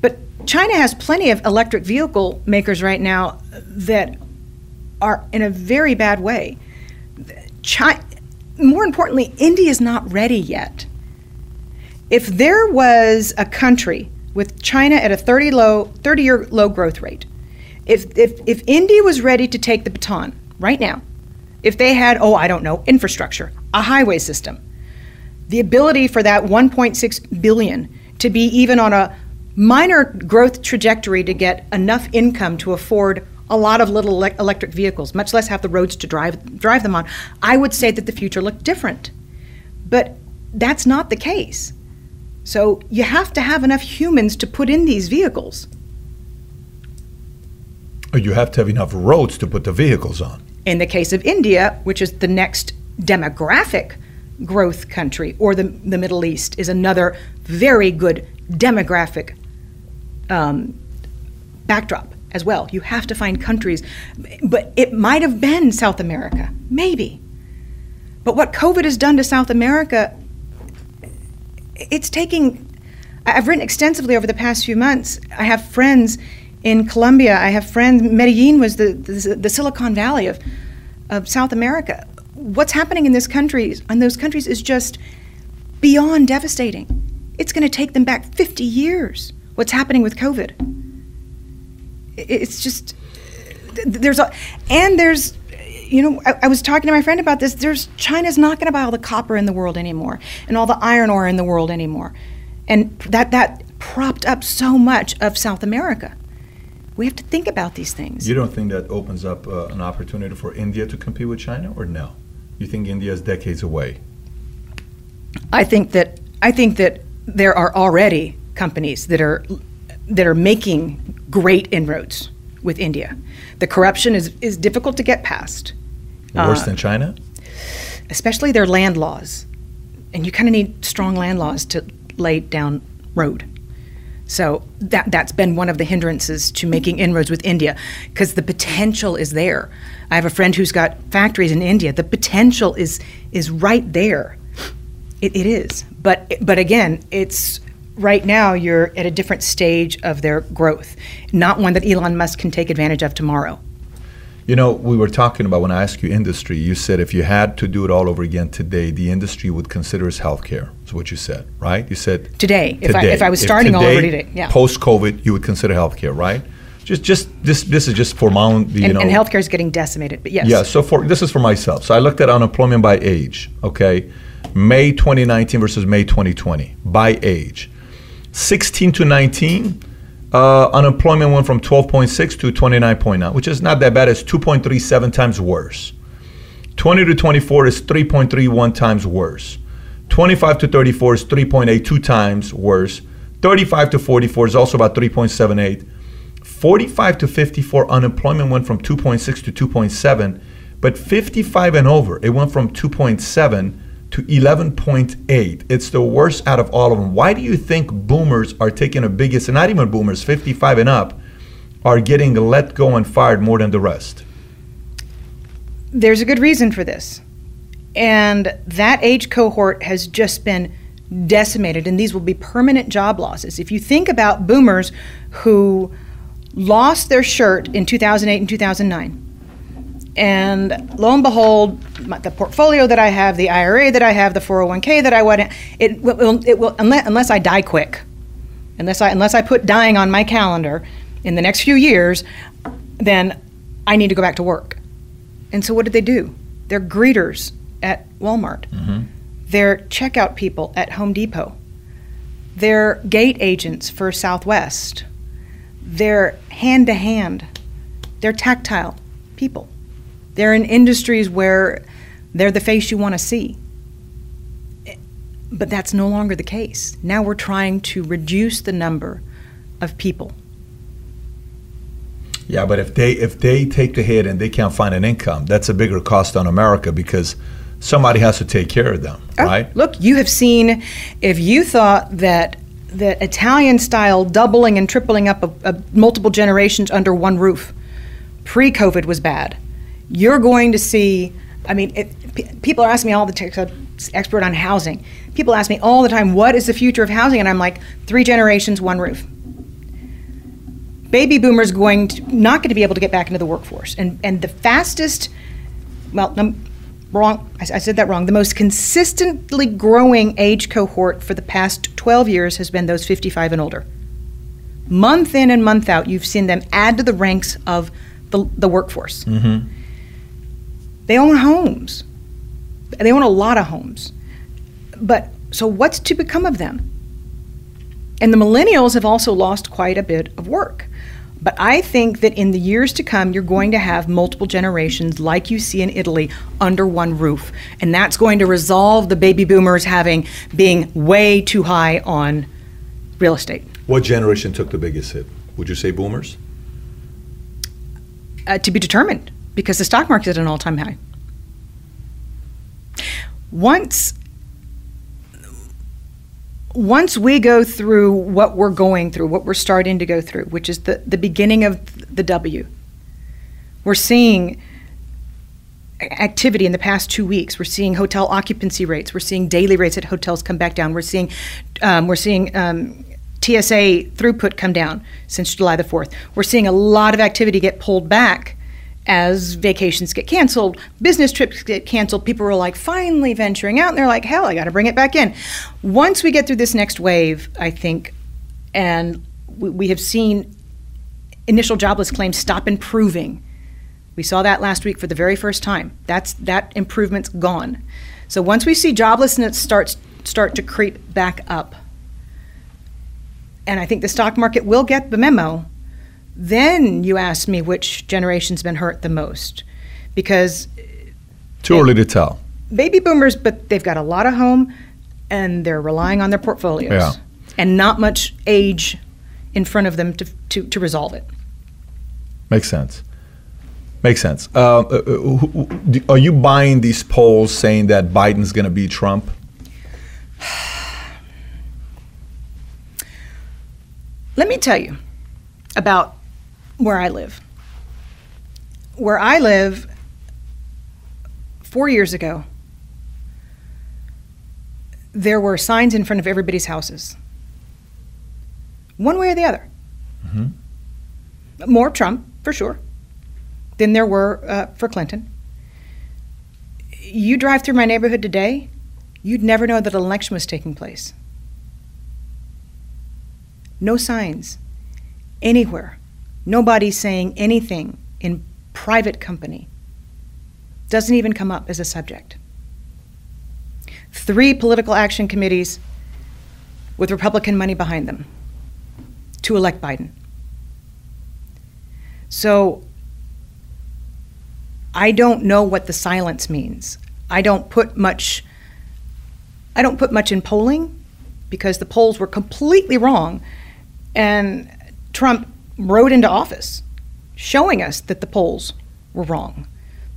But China has plenty of electric vehicle makers right now that are in a very bad way. Chi- more importantly, India is not ready yet. If there was a country with China at a 30 low 30 year low growth rate, if, if if India was ready to take the baton right now, if they had oh I don't know infrastructure, a highway system, the ability for that 1.6 billion to be even on a minor growth trajectory to get enough income to afford a lot of little elec electric vehicles, much less have the roads to drive drive them on, I would say that the future looked different. But that's not the case. So you have to have enough humans to put in these vehicles. You have to have enough roads to put the vehicles on. In the case of India, which is the next demographic growth country, or the, the Middle East is another very good demographic um, backdrop as well. You have to find countries, but it might have been South America, maybe. But what COVID has done to South America, it's taking. I've written extensively over the past few months. I have friends in Colombia. I have friends. Medellin was the, the, the Silicon Valley of, of South America. What's happening in this country, in those countries, is just beyond devastating. It's going to take them back 50 years. What's happening with COVID? It's just there's a and there's you know I, I, was talking to my friend about this there's china's not going to buy all the copper in the world anymore and all the iron ore in the world anymore. And that that propped up so much of south america. We have to think about these things. You don't think that opens up uh, an opportunity for india to compete with china or no? You think india is decades away? I think that i think that there are already companies that are that are making great inroads with India. The corruption is, is difficult to get past. Worse uh, than China? Especially their land laws. And you kind of need strong land laws to lay down road. So that that's been one of the hindrances to making inroads with India because the potential is there. I have a friend who's got factories in India. The potential is is right there. It, it is, but but again, it's right now you're at a different stage of their growth, not one that Elon Musk can take advantage of tomorrow. You know, we were talking about when I asked you industry, you said if you had to do it all over again today, the industry would consider as healthcare. Is what you said, right? You said today. If, I, if I was starting today, all over today, yeah. Post COVID, you would consider healthcare, right? Just, just this. This is just for my own. You and, know. And healthcare is getting decimated, but yes. Yeah. So for this is for myself. So I looked at unemployment by age. Okay, May 2019 versus May 2020 by age. 16 to 19, uh, unemployment went from 12.6 to 29.9, which is not that bad. It's 2.37 times worse. 20 to 24 is 3.31 times worse. 25 to 34 is 3.82 times worse. 35 to 44 is also about 3.78. 45 to 54, unemployment went from 2.6 to 2.7, but 55 and over, it went from 2.7 to 11.8. It's the worst out of all of them. Why do you think boomers are taking the biggest, and not even boomers, 55 and up, are getting let go and fired more than the rest? There's a good reason for this. And that age cohort has just been decimated, and these will be permanent job losses. If you think about boomers who lost their shirt in 2008 and 2009, and lo and behold, the portfolio that I have, the IRA that I have, the 401k that I want, it will, it will unless, unless I die quick, unless I unless I put dying on my calendar in the next few years, then I need to go back to work. And so what did they do? They're greeters at Walmart. Mm-hmm. They're checkout people at Home Depot. They're gate agents for Southwest. They're hand to hand. They're tactile people. They're in industries where they're the face you want to see. But that's no longer the case. Now we're trying to reduce the number of people. Yeah, but if they if they take the hit and they can't find an income, that's a bigger cost on America because somebody has to take care of them, oh, right? Look, you have seen if you thought that the Italian style doubling and tripling up of, of multiple generations under one roof pre-COVID was bad you're going to see. I mean, it, p- people are asking me all the time. Expert on housing. People ask me all the time, "What is the future of housing?" And I'm like, three generations, one roof. Baby boomers going to not going to be able to get back into the workforce, and and the fastest, well, num- wrong. I, I said that wrong. The most consistently growing age cohort for the past 12 years has been those 55 and older. Month in and month out, you've seen them add to the ranks of the, the workforce. Mm-hmm. They own homes. They own a lot of homes. But so what's to become of them? And the millennials have also lost quite a bit of work. But I think that in the years to come, you're going to have multiple generations like you see in Italy under one roof. And that's going to resolve the baby boomers having being way too high on real estate. What generation took the biggest hit? Would you say boomers? Uh, to be determined because the stock market is at an all time high. Once once we go through what we're going through, what we're starting to go through, which is the, the beginning of the W, we're seeing activity in the past two weeks. We're seeing hotel occupancy rates. We're seeing daily rates at hotels come back down. We're seeing um, we're seeing um, TSA throughput come down since July the fourth. We're seeing a lot of activity get pulled back as vacations get canceled, business trips get canceled, people are like finally venturing out and they're like, hell, I got to bring it back in. Once we get through this next wave, I think, and we, we have seen initial jobless claims stop improving. We saw that last week for the very first time. That's that improvement's gone. So once we see joblessness starts start to creep back up, and I think the stock market will get the memo then you ask me which generation's been hurt the most. Because. Too early to tell. Baby boomers, but they've got a lot of home and they're relying on their portfolios. Yeah. And not much age in front of them to, to, to resolve it. Makes sense. Makes sense. Uh, uh, are you buying these polls saying that Biden's going to beat Trump? Let me tell you about where I live. Where I live, four years ago, there were signs in front of everybody's houses, one way or the other. Mm-hmm. More Trump, for sure, than there were uh, for Clinton. You drive through my neighborhood today, you'd never know that an election was taking place. No signs anywhere Nobody's saying anything in private company. Doesn't even come up as a subject. Three political action committees with Republican money behind them to elect Biden. So I don't know what the silence means. I don't put much I don't put much in polling because the polls were completely wrong and Trump rode into office, showing us that the polls were wrong.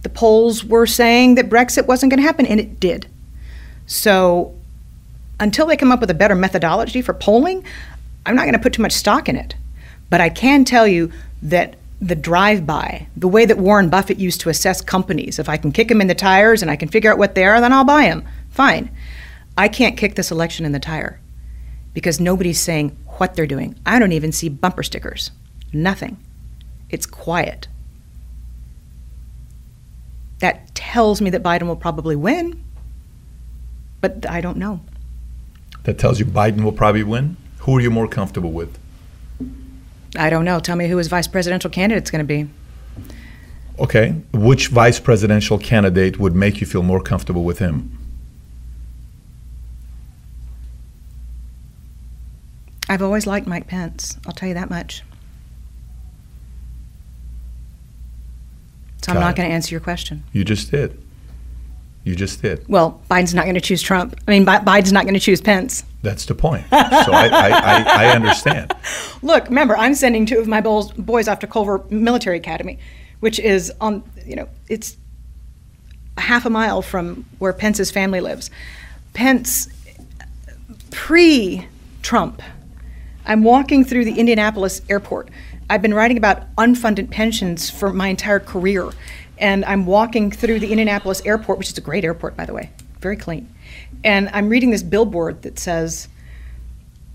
The polls were saying that Brexit wasn't going to happen, and it did. So until they come up with a better methodology for polling, I'm not going to put too much stock in it. But I can tell you that the drive by, the way that Warren Buffett used to assess companies, if I can kick them in the tires and I can figure out what they are, then I'll buy them. Fine. I can't kick this election in the tire because nobody's saying what they're doing. I don't even see bumper stickers. Nothing. It's quiet. That tells me that Biden will probably win, but I don't know. That tells you Biden will probably win? Who are you more comfortable with? I don't know. Tell me who his vice presidential candidate's going to be. Okay. Which vice presidential candidate would make you feel more comfortable with him? I've always liked Mike Pence. I'll tell you that much. So I'm not going to answer your question. You just did. You just did. Well, Biden's not going to choose Trump. I mean, Biden's not going to choose Pence. That's the point. So I, I, I, I, understand. Look, remember, I'm sending two of my boys off to Culver Military Academy, which is on, you know, it's half a mile from where Pence's family lives. Pence, pre Trump, I'm walking through the Indianapolis airport I've been writing about unfunded pensions for my entire career. And I'm walking through the Indianapolis airport, which is a great airport, by the way, very clean. And I'm reading this billboard that says,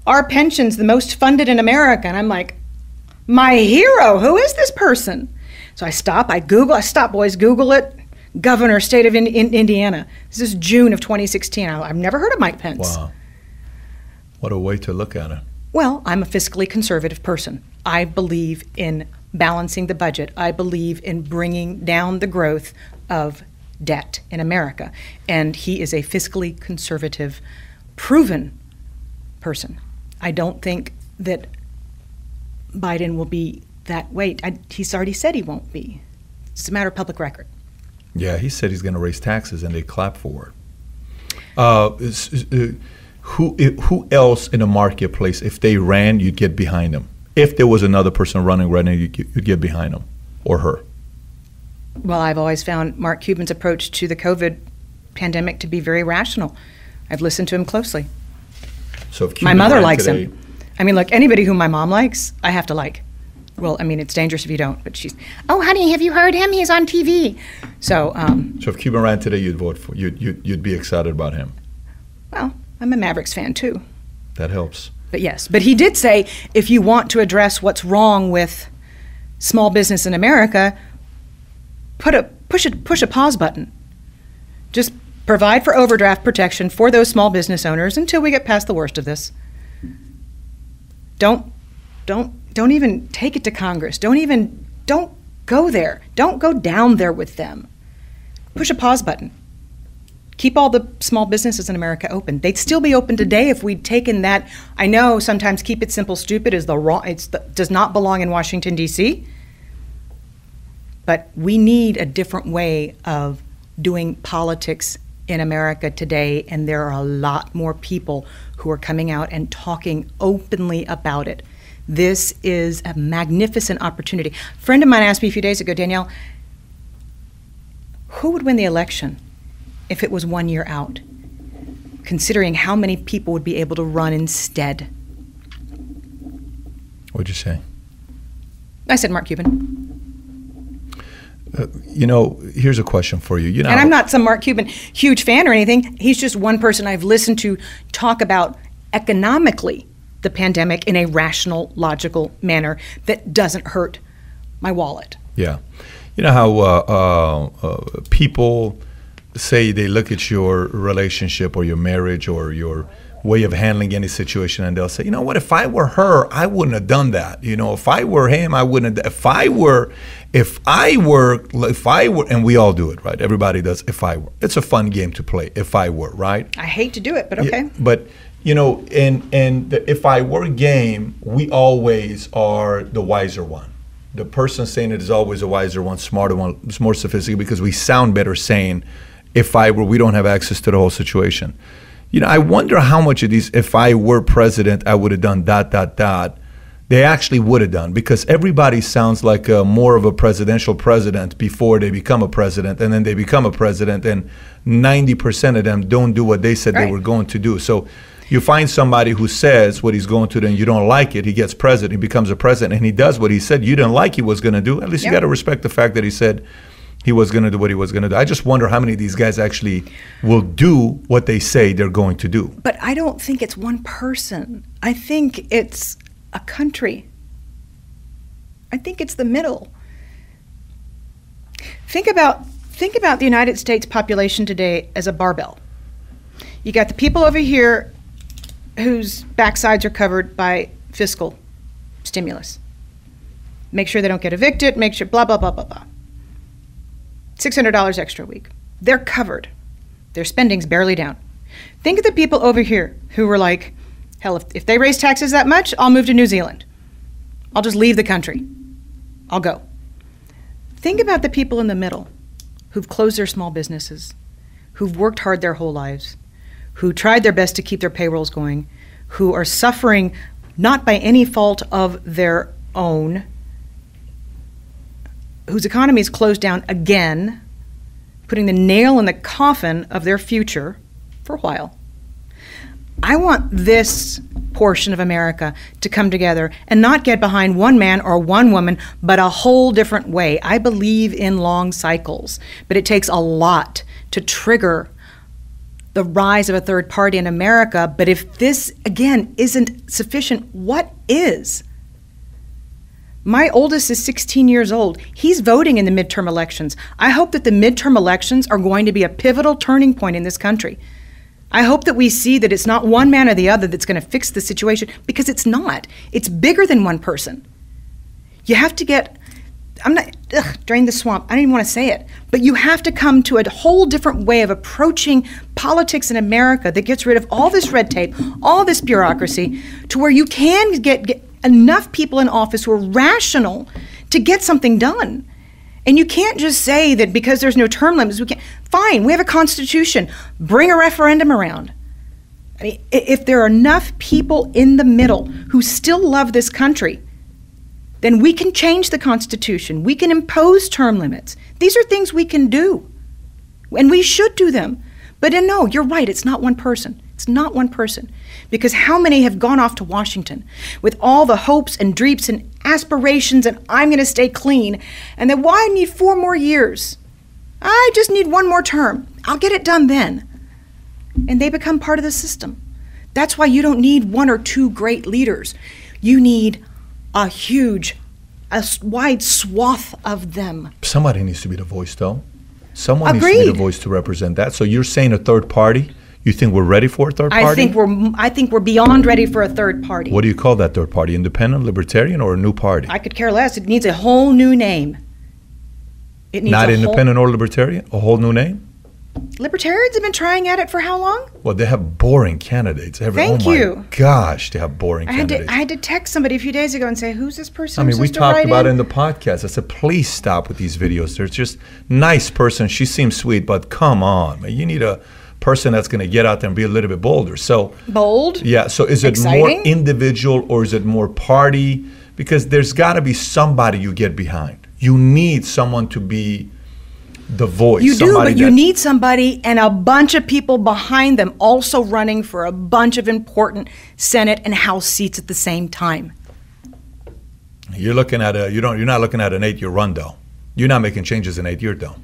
Our pension's the most funded in America. And I'm like, My hero, who is this person? So I stop, I Google, I stop, boys, Google it. Governor, state of in, in Indiana. This is June of 2016. I, I've never heard of Mike Pence. Wow. What a way to look at it. Well, I'm a fiscally conservative person. I believe in balancing the budget. I believe in bringing down the growth of debt in America. And he is a fiscally conservative, proven person. I don't think that Biden will be that way. I, he's already said he won't be. It's a matter of public record. Yeah, he said he's going to raise taxes, and they clap for it. Uh, uh, who who else in the marketplace, if they ran, you'd get behind them? if there was another person running right now, you, would get behind them or her. Well, I've always found Mark Cuban's approach to the COVID pandemic to be very rational. I've listened to him closely. So if my mother likes today, him. I mean, look, anybody who my mom likes, I have to like. Well, I mean, it's dangerous if you don't. But she's, oh, honey, have you heard him? He's on TV. So. Um, so if Cuban ran today, you'd vote for. You'd, you'd you'd be excited about him. Well, I'm a Mavericks fan too. That helps. But yes, but he did say if you want to address what's wrong with small business in America, put a push a push a pause button. Just provide for overdraft protection for those small business owners until we get past the worst of this. Don't don't don't even take it to Congress. Don't even don't go there. Don't go down there with them. Push a pause button. Keep all the small businesses in America open. They'd still be open today if we'd taken that. I know sometimes keep it simple, stupid is the wrong. It does not belong in Washington D.C. But we need a different way of doing politics in America today, and there are a lot more people who are coming out and talking openly about it. This is a magnificent opportunity. A friend of mine asked me a few days ago, Danielle, who would win the election if it was one year out, considering how many people would be able to run instead? What'd you say? I said Mark Cuban. Uh, you know, here's a question for you. You know, and I'm not some Mark Cuban huge fan or anything. He's just one person I've listened to talk about economically the pandemic in a rational, logical manner that doesn't hurt my wallet. Yeah, you know how uh, uh, uh, people say they look at your relationship or your marriage or your way of handling any situation and they'll say you know what? If i were her i wouldn't have done that. You know if i were him i wouldn't have if i were if i were if i were and we all do it right? Everybody does if i were. It's a fun game to play if i were right? I hate to do it but okay. yeah, but you know in in the if i were game we always are the wiser one. The person saying it is always a wiser one smarter one it's more sophisticated because we sound better saying if i were we don't have access to the whole situation you know, I wonder how much of these, if I were president, I would have done dot, dot, dot. They actually would have done because everybody sounds like a, more of a presidential president before they become a president, and then they become a president, and 90% of them don't do what they said right. they were going to do. So you find somebody who says what he's going to do and you don't like it, he gets president, he becomes a president, and he does what he said you didn't like he was going to do. At least yep. you got to respect the fact that he said he was going to do what he was going to do. I just wonder how many of these guys actually will do what they say they're going to do. But I don't think it's one person. I think it's a country. I think it's the middle. Think about think about the United States population today as a barbell. You got the people over here whose backsides are covered by fiscal stimulus. Make sure they don't get evicted, make sure blah blah blah blah blah. $600 extra a week. They're covered. Their spending's barely down. Think of the people over here who were like, hell, if, if they raise taxes that much, I'll move to New Zealand. I'll just leave the country. I'll go. Think about the people in the middle who've closed their small businesses, who've worked hard their whole lives, who tried their best to keep their payrolls going, who are suffering not by any fault of their own, whose economy is closed down again, putting the nail in the coffin of their future for a while. I want this portion of America to come together and not get behind one man or one woman, but a whole different way. I believe in long cycles, but it takes a lot to trigger the rise of a third party in America. But if this, again, isn't sufficient, what is? My oldest is 16 years old. He's voting in the midterm elections. I hope that the midterm elections are going to be a pivotal turning point in this country. I hope that we see that it's not one man or the other that's going to fix the situation because it's not. It's bigger than one person. You have to get, I'm not, ugh, drain the swamp. I don't even want to say it. But you have to come to a whole different way of approaching politics in America that gets rid of all this red tape, all this bureaucracy, to where you can get, get enough people in office who are rational to get something done. And you can't just say that because there's no term limits, we can't. Fine, we have a constitution. Bring a referendum around. I mean, if there are enough people in the middle who still love this country, then we can change the Constitution. We can impose term limits. These are things we can do. And we should do them. But uh, no, you're right, it's not one person. It's not one person. Because how many have gone off to Washington with all the hopes and dreams and aspirations and I'm going to stay clean, and then why I need four more years? I just need one more term. I'll get it done then. And they become part of the system. That's why you don't need one or two great leaders. You need a huge a wide swath of them. Somebody needs to be the voice, though. Someone needs to be the voice to represent that. So you're saying a third party? You think we're ready for a third party? I think we're I think we're beyond ready for a third party. What do you call that third party? Independent, libertarian, or a new party? I could care less. It needs a whole new name. It needs Not a whole- independent or libertarian? A whole new name? Libertarians have been trying at it for how long? Well, they have boring candidates. Every, Thank oh you. gosh, they have boring I had candidates. to I had to text somebody a few days ago and say, "Who's this person?" I mean, we talked about it in?" in the podcast. I said, please stop with these videos. There's just nice person. She seems sweet, but come on, man. You need a person that's going to get out there and be a little bit bolder. So, bold. yeah. So, is it more individual or is it more party? Because there's got to be somebody you get behind. You need someone to be the voice. You do, but you need somebody and a bunch of people behind them also running for a bunch of important Senate and House seats at the same time. You're looking at a. You don't. You're not looking at an eight-year run though. You're not making changes in eight years though.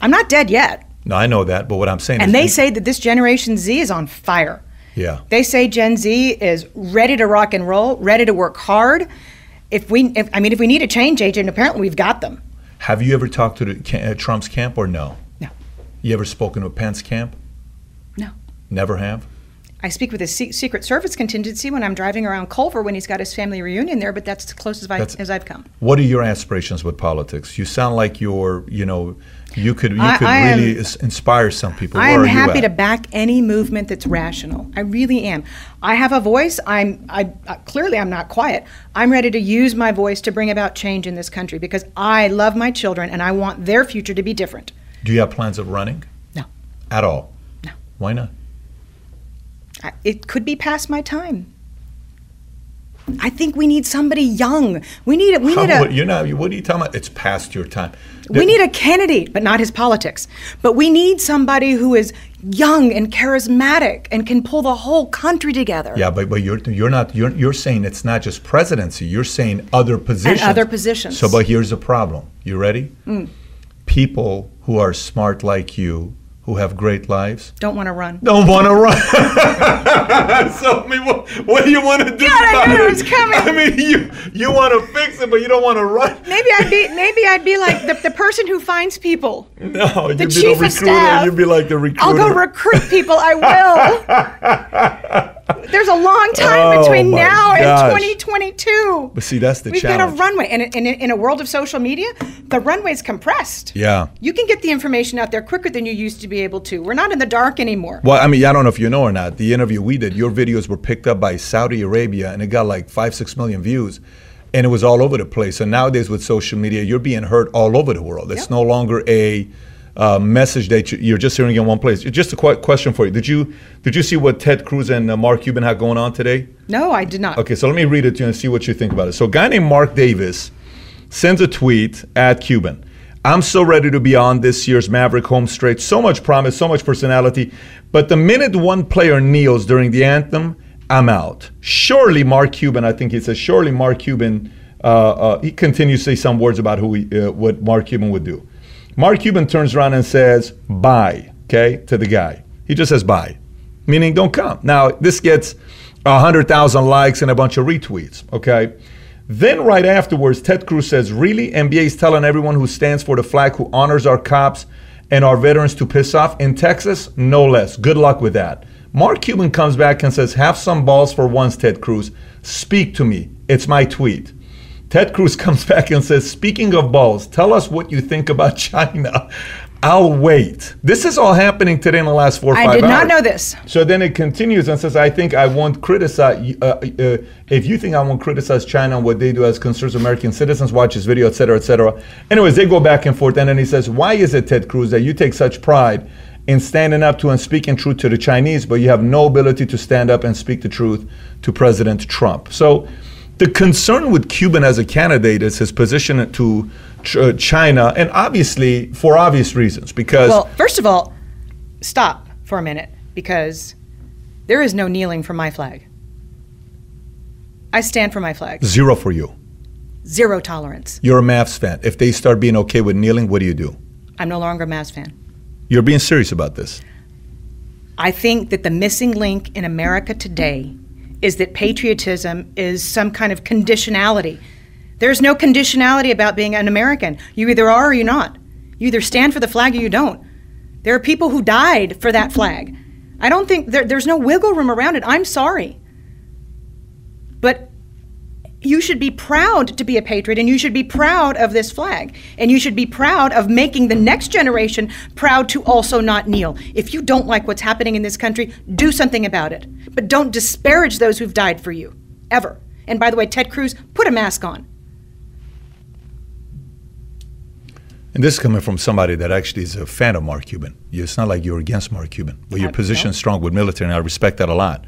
I'm not dead yet. No, I know that, but what I'm saying is, And they say that this Generation Z is on fire. yeah. They say Gen Z is ready to rock and roll, ready to work hard. If we, if, I mean, if we need a change agent, apparently we've got them. Have you ever talked to the, uh, Trump's camp or no? No. You ever spoken to Pence camp? No. Never have. I speak with his Secret Service contingency when I'm driving around Culver when he's got his family reunion there, but that's as close as, I, That's- as I've come. What are your aspirations with politics? You sound like you're, you know, you could you I- could I really is- inspire some people. I am happy to back any movement that's rational. I really am. I have a voice. I'm I uh, clearly I'm not quiet. I'm ready to use my voice to bring about change in this country because I love my children and I want their future to be different. Do you have plans of running? No. At all? No. Why not? I- It could be past my time. I think we need somebody young. We need a, we How, need what, a you're not. What are you talking about? It's past your time. We need a Kennedy, but not his politics. But we need somebody who is young and charismatic and can pull the whole country together. Yeah, but, but you're you're not you're you're saying it's not just presidency. You're saying other positions. other positions. Mm. So, but here's the problem. You ready? People who are smart like you, who have great lives, Don't want to run. don't want to run. so, I mean, what, what do you want to do? God, I knew it was coming. I mean, you you want to fix it, but you don't want to run. Maybe I'd be maybe I'd be like the, the person who finds people. No, you'd be chief the of staff. You'd be like the recruiter. I'll go recruit people. I will. There's a long time Oh, between now gosh. and 2022. But see, that's the We've challenge. got a runway, and in, in, in a world of social media, the runway's compressed. Yeah. You can get the information out there quicker than you used to be able to. We're not in the dark anymore. Well, I mean, I don't know if you know or not. The interview we did, your videos were picked up by Saudi Arabia, and it got like five, six million views, and it was all over the place. And nowadays, with social media, you're being heard all over the world. It's Yep. no longer a uh, message that you- you're just hearing in one place. Just a qu- question for you: Did you did you see what Ted Cruz and uh, Mark Cuban had going on today? No, I did not. Okay, so let me read it to you and see what you think about it. So, a guy named Mark Davis sends a tweet at Cuban. I'm so ready to be on this year's Maverick home straight. So much promise, so much personality. But the minute one player kneels during the anthem, I'm out. Surely Mark Cuban, I think he says, surely Mark Cuban, uh, uh, he continues to say some words about who he, uh, what Mark Cuban would do. Mark Cuban turns around and says, bye, okay, to the guy. He just says bye, meaning don't come. Now, this gets 100,000 likes and a bunch of retweets, okay? Then, right afterwards, Ted Cruz says, Really? NBA is telling everyone who stands for the flag, who honors our cops and our veterans to piss off? In Texas, no less. Good luck with that. Mark Cuban comes back and says, Have some balls for once, Ted Cruz. Speak to me. It's my tweet. Ted Cruz comes back and says, Speaking of balls, tell us what you think about China. I'll wait. This is all happening today in the last four or I five did not hours. know this. So then it continues and says, I think I won't criticize, uh, uh, if you think I won't criticize China and what they do as concerns American citizens, watch this video, et cetera, et cetera. Anyways, they go back and forth. And then he says, Why is it, Ted Cruz, that you take such pride in standing up to and speaking truth to the Chinese, but you have no ability to stand up and speak the truth to President Trump? So the concern with Cuban as a candidate is his position to Ch- uh, China, and obviously for obvious reasons, because Well, first of all, stop for a minute because there is no kneeling for my flag. I stand for my flag. zero for you. Zero tolerance. You're a Mavs fan. If they start being okay with kneeling, what do you do? I'm no longer a Mavs fan. You're being serious about this. I think that the missing link in America today is that patriotism is some kind of conditionality. There's no conditionality about being an American. You either are or you're not. You either stand for the flag or you don't. There are people who died for that flag. I don't think there, there's no wiggle room around it. I'm sorry. But you should be proud to be a patriot and you should be proud of this flag. And you should be proud of making the next generation proud to also not kneel. If you don't like what's happening in this country, do something about it. But don't disparage those who've died for you, ever. And by the way, Ted Cruz, put a mask on. And this is coming from somebody that actually is a fan of Mark Cuban. It's not like you're against Mark Cuban, but your position is strong with military, and I respect that a lot.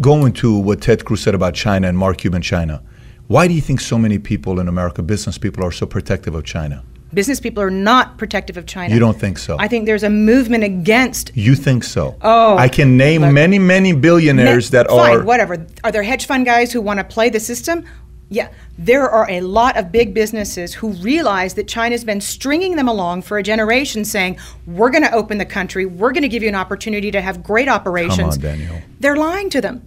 Going to what Ted Cruz said about China and Mark Cuban China, why do you think so many people in America, business people, are so protective of China? Business people are not protective of China. You don't think so? I think there's a movement against. You think so? Oh, I can name look. many, many billionaires that Fine, are. whatever. Are there hedge fund guys who want to play the system? Yeah, there are a lot of big businesses who realize that China's been stringing them along for a generation, saying, "We're going to open the country. We're going to give you an opportunity to have great operations." Come on, Danielle. They're lying to them.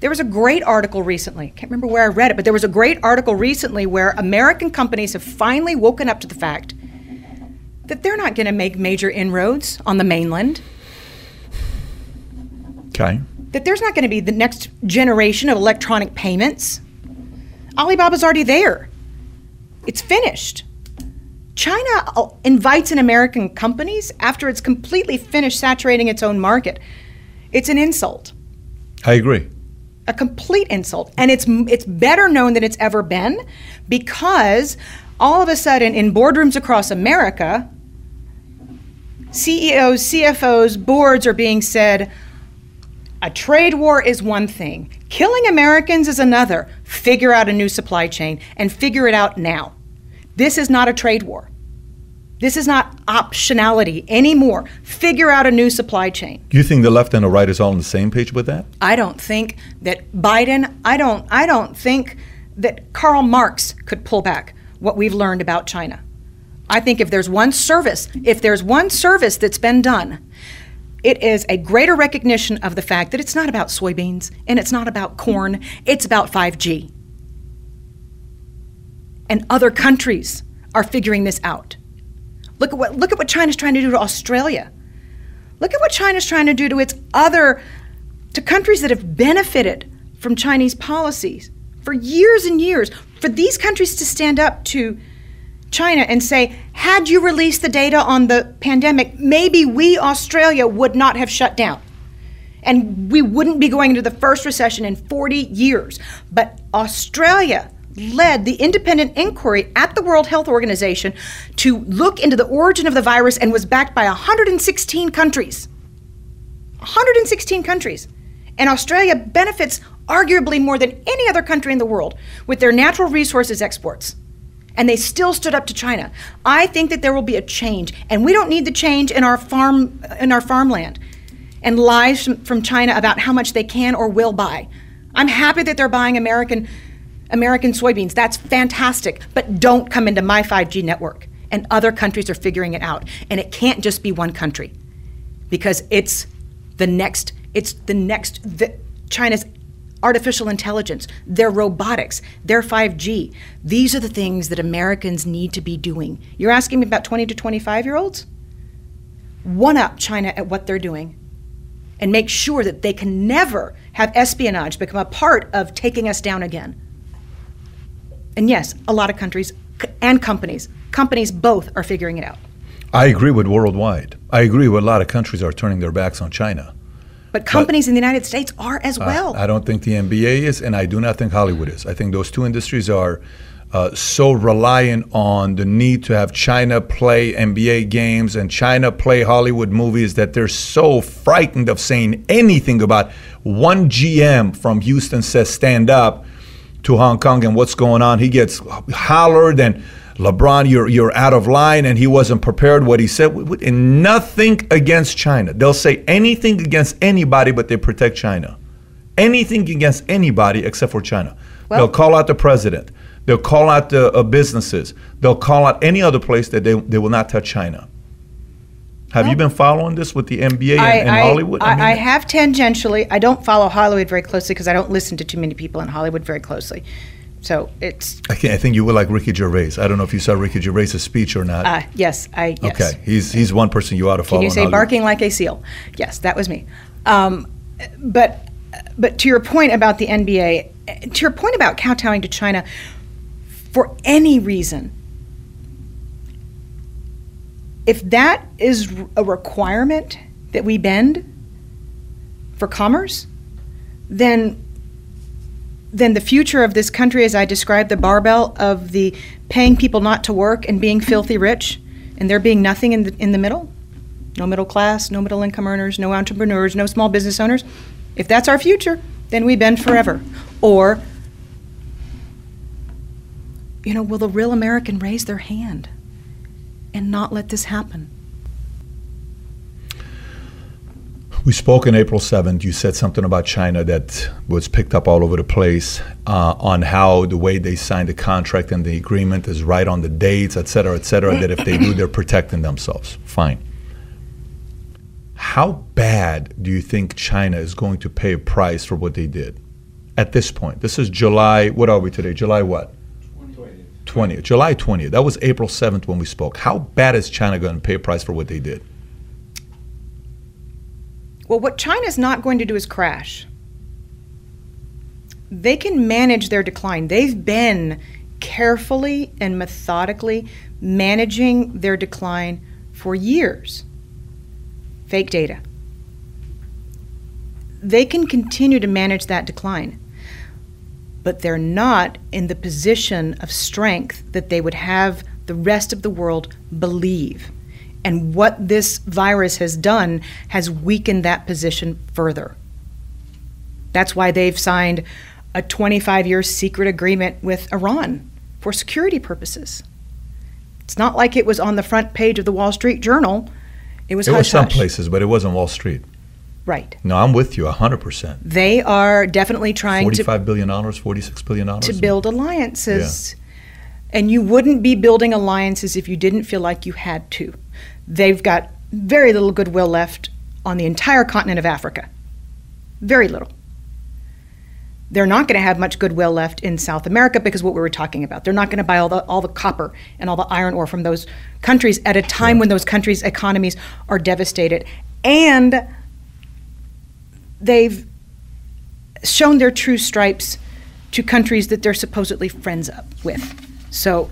There was a great article recently. I can't remember where I read it, but there was a great article recently where American companies have finally woken up to the fact that they're not going to make major inroads on the mainland. Okay. That there's not going to be the next generation of electronic payments. Alibaba's already there. It's finished. China uh, invites in American companies after it's completely finished saturating its own market. It's an insult, I agree. A complete insult, and it's it's better known than it's ever been because all of a sudden in boardrooms across America, CEOs, CFOs, boards are being said, a trade war is one thing, killing Americans is another. Figure out a new supply chain and figure it out now. This is not a trade war. This is not optionality anymore. Figure out a new supply chain. You think the left and the right is all on the same page with that? I don't think that Biden, I don't I don't think that Karl Marx could pull back what we've learned about China. I think if there's one service, if there's one service that's been done, it is a greater recognition of the fact that it's not about soybeans and it's not about corn, it's about 5G. And other countries are figuring this out. Look at what look at what China's trying to do to Australia. Look at what China's trying to do to its other to countries that have benefited from Chinese policies for years and years. For these countries to stand up to China and say, had you released the data on the pandemic, maybe we, Australia, would not have shut down. And we wouldn't be going into the first recession in 40 years. But Australia led the independent inquiry at the World Health Organization to look into the origin of the virus and was backed by 116 countries. 116 countries. And Australia benefits arguably more than any other country in the world with their natural resources exports. And they still stood up to China. I think that there will be a change, and we don't need the change in our farm uh, in our farmland and lies from, from China about how much they can or will buy. I'm happy that they're buying American American soybeans. That's fantastic. But don't come into my 5G network. And other countries are figuring it out. And it can't just be one country. Because it's the next it's the next the, China's artificial intelligence, their robotics, their 5G. These are the things that Americans need to be doing. You're asking me about 20 to 25 year olds? One up China at what they're doing and make sure that they can never have espionage become a part of taking us down again. And yes, a lot of countries and companies, companies both are figuring it out. I agree with worldwide. I agree with a lot of countries are turning their backs on China. But companies in the United States are as well. I don't think the NBA is, and I do not think Hollywood is. I think those two industries are uh, so reliant on the need to have China play NBA games and China play Hollywood movies that they're so frightened of saying anything about one GM from Houston says stand up to Hong Kong and what's going on. He gets hollered and LeBron, you're you're out of line, and he wasn't prepared. What he said, and nothing against China. They'll say anything against anybody, but they protect China. Anything against anybody except for China. Well- They'll call out the president. They'll call out the uh, businesses. They'll call out any other place that they, they will not touch China. Have you been following this with the NBA and, and Hollywood? I, I, mean, I, have tangentially. I don't follow Hollywood very closely because I don't listen to too many people in Hollywood very closely. So it's. I, I think you would like Ricky Gervais. I don't know if you saw Ricky Gervais' speech or not. Uh, yes, I. Yes. Okay, he's he's one person you ought to follow. Can you say barking like a seal? Yes, that was me. Um, but but to your point about the NBA, to your point about kowtowing to China, for any reason, if that is a requirement that we bend for commerce, then then the future of this country, as I described the barbell of the paying people not to work and being filthy rich, and there being nothing in the in the middle, no middle class, no middle income earners, no entrepreneurs, no small business owners. If that's our future, then we bend forever. Or, you know, will the real American raise their hand and not let this happen? We spoke on April 7th. You said something about China that was picked up all over the place uh, on how the way they signed the contract and the agreement is right on the dates, et cetera, et cetera, that if they do, they're protecting themselves. Fine. How bad do you think China is going to pay a price for what they did at this point? This is July, what are we today? July what? 20th. 20th. July 20th. That was April 7th when we spoke. How bad is China going to pay a price for what they did? Well, what China's not going to do is crash. They can manage their decline. They've been carefully and methodically managing their decline for years. Fake data. They can continue to manage that decline, but they're not in the position of strength that they would have the rest of the world believe. And what this virus has done has weakened that position further. That's why they've signed a 25 year secret agreement with Iran for security purposes. It's not like it was on the front page of the Wall Street Journal. It was It was some places, but it wasn't Wall Street. Right. No, I'm with you 100%. They are definitely trying to $45 billion, $46 billion. to build alliances. Yeah. And you wouldn't be building alliances if you didn't feel like you had to. They've got very little goodwill left on the entire continent of Africa. Very little. They're not going to have much goodwill left in South America because what we were talking about. They're not going to buy all the all the copper and all the iron ore from those countries at a time when those countries' economies are devastated. And they've shown their true stripes to countries that they're supposedly friends up with. So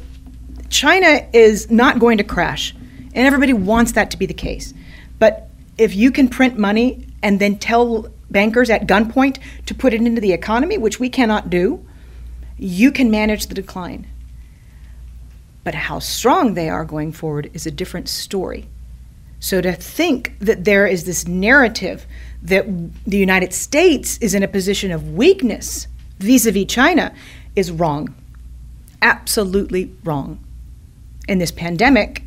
China is not going to crash, and everybody wants that to be the case. But if you can print money and then tell bankers at gunpoint to put it into the economy, which we cannot do, you can manage the decline. But how strong they are going forward is a different story. So to think that there is this narrative that the United States is in a position of weakness vis a vis China is wrong. Absolutely wrong. And this pandemic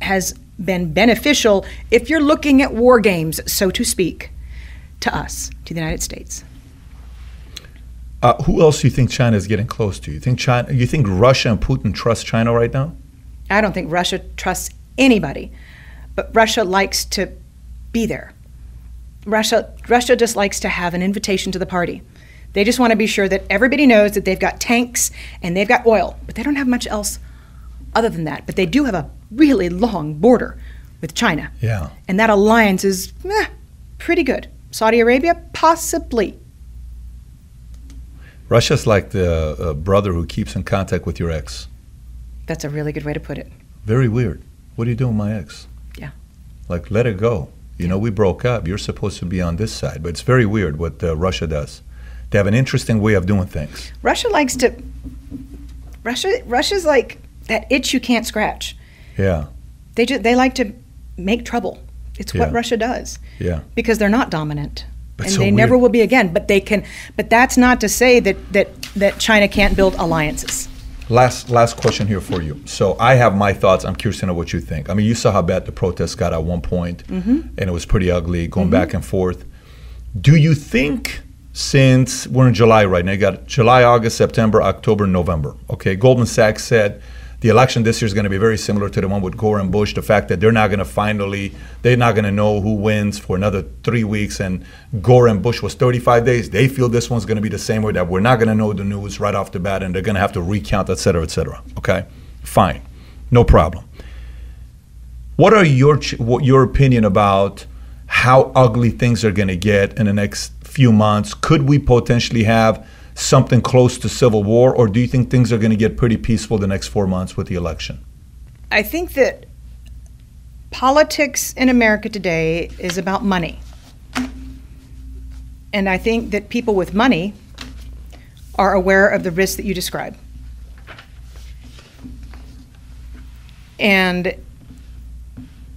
has been beneficial if you're looking at war games, so to speak, to us, to the United States. Uh, who else do you think China is getting close to? You think China? You think Russia and Putin trust China right now? I don't think Russia trusts anybody, but Russia likes to be there. Russia, Russia just likes to have an invitation to the party. They just want to be sure that everybody knows that they've got tanks and they've got oil, but they don't have much else other than that. But they do have a really long border with China. Yeah. And that alliance is eh, pretty good. Saudi Arabia, possibly. Russia's like the uh, brother who keeps in contact with your ex. That's a really good way to put it. Very weird. What are you doing, with my ex? Yeah. Like, let it go. You know, we broke up. You're supposed to be on this side. But it's very weird what uh, Russia does. They have an interesting way of doing things. Russia likes to. Russia, Russia's like that itch you can't scratch. Yeah. They just they like to make trouble. It's what Russia does Yeah. because they're not dominant, But and so they never will be again. But they can. But that's not to say that that that China can't build alliances. Last last question here for you. So I have my thoughts. I'm curious to know what you think. I mean, you saw how bad the protests got at one point, mm-hmm. and it was pretty ugly, going mm-hmm. back and forth. Do you think since we're in July right now, you got July, August, September, October, November. Okay, Goldman Sachs said the election this year is going to be very similar to the one with Gore and Bush. The fact that they're not going to finally, they're not going to know who wins for another three weeks. And Gore and Bush was 35 days. They feel this one's going to be the same way that we're not going to know the news right off the bat, and they're going to have to recount, et cetera, et cetera. Okay, fine, no problem. What are your what your opinion about how ugly things are going to get in the next few months? Could we potentially have something close to civil war, or do you think things are going to get pretty peaceful the next four months with the election? I think that politics in America today is about money. And I think that people with money are aware of the risks that you describe. And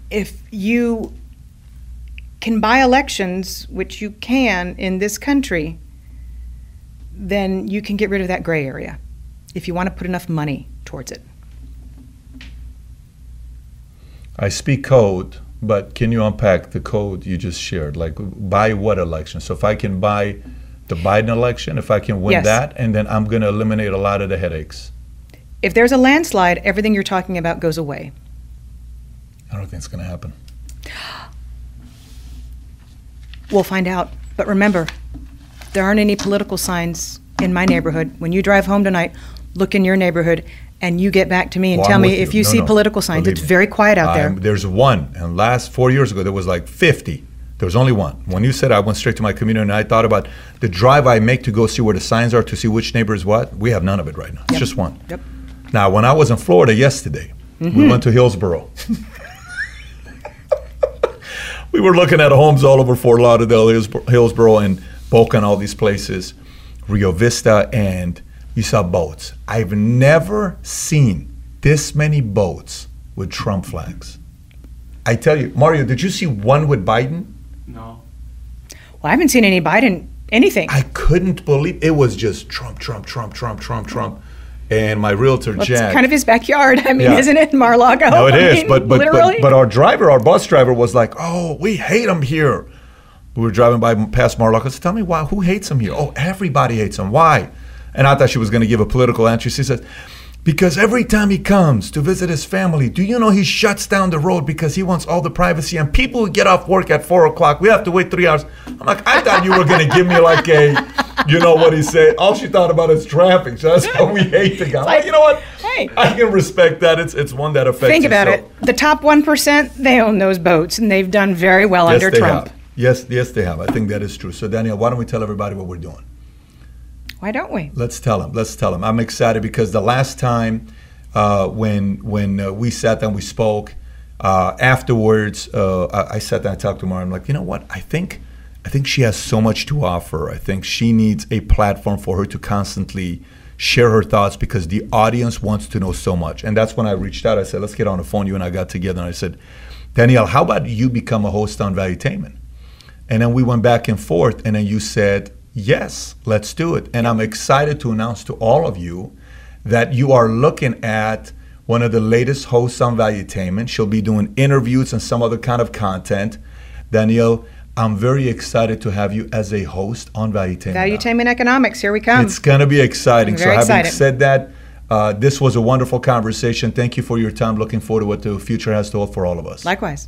if you can buy elections, which you can in this country, then you can get rid of that gray area if you want to put enough money towards it. I speak code, but can you unpack the code you just shared? Like, buy what election? So if I can buy the Biden election, if I can win Yes. that, and then I'm going to eliminate a lot of the headaches. If there's a landslide, everything you're talking about goes away. I don't think it's going to happen. We'll find out. But remember, there aren't any political signs in my neighborhood. When you drive home tonight, look in your neighborhood and you get back to me and Well, tell me if you No, see no. political signs. It's me. very quiet out there. There's one, and last four years ago there was like 50. There was only one. When you said I went straight to my community and I thought about the drive I make to go see where the signs are to see which neighbor is what, we have none of it right now. It's Yep. just one. Yep. Now, when I was in Florida yesterday, Mm-hmm. we went to Hillsboro. we were looking at homes all over Fort Lauderdale, Hillsboro and Boca, and all these places, Rio Vista, and you saw boats. I've never seen this many boats with Trump flags. I tell you, Mario, did you see one with Biden? No. Well, I haven't seen any Biden anything. I couldn't believe it was just Trump, Trump, Trump, Trump, Trump, Trump. And my realtor, Well, it's Jack. kind of his backyard. I mean, Yeah. isn't it, Mar-a-Lago? No, it I is. mean, but but, but but our driver, our bus driver, was like, "Oh, we hate him here." We were driving by past Mar-a-Lago. I said, "Tell me why? Who hates him here?" Oh, everybody hates him. Why? And I thought she was going to give a political answer. She said, "Because every time he comes to visit his family, do you know he shuts down the road because he wants all the privacy? And people who get off work at four o'clock, we have to wait three hours." I'm like, "I thought you were going to give me like a." You know what he said? All she thought about is traffic. So that's how we hate the guy. I'm like, you know what? Hey. I can respect that. It's it's one that affects. Think about it. The top 1%, they own those boats, and they've done very well under they Trump. Have. Yes, yes, they have. I think that is true. So, Danielle, why don't we tell everybody what we're doing? Why don't we? Let's tell them. Let's tell them. I'm excited because the last time uh, when when uh, we sat down, we spoke. Uh, afterwards, uh, I, I sat down and talked to Mara. I'm like, you know what? I think I think she has so much to offer. I think she needs a platform for her to constantly share her thoughts because the audience wants to know so much. And that's when I reached out. I said, let's get on the phone. You and I got together, and I said, Danielle, how about you become a host on Valuetainment? And then we went back and forth, and then you said, Yes, let's do it. And I'm excited to announce to all of you that you are looking at one of the latest hosts on Valuetainment. She'll be doing interviews and some other kind of content. Danielle, I'm very excited to have you as a host on Valuetainment. Valuetainment economics, here we come. It's going to be exciting. So, having excited. said that, uh, this was a wonderful conversation. Thank you for your time. Looking forward to what the future has to offer for all of us. Likewise.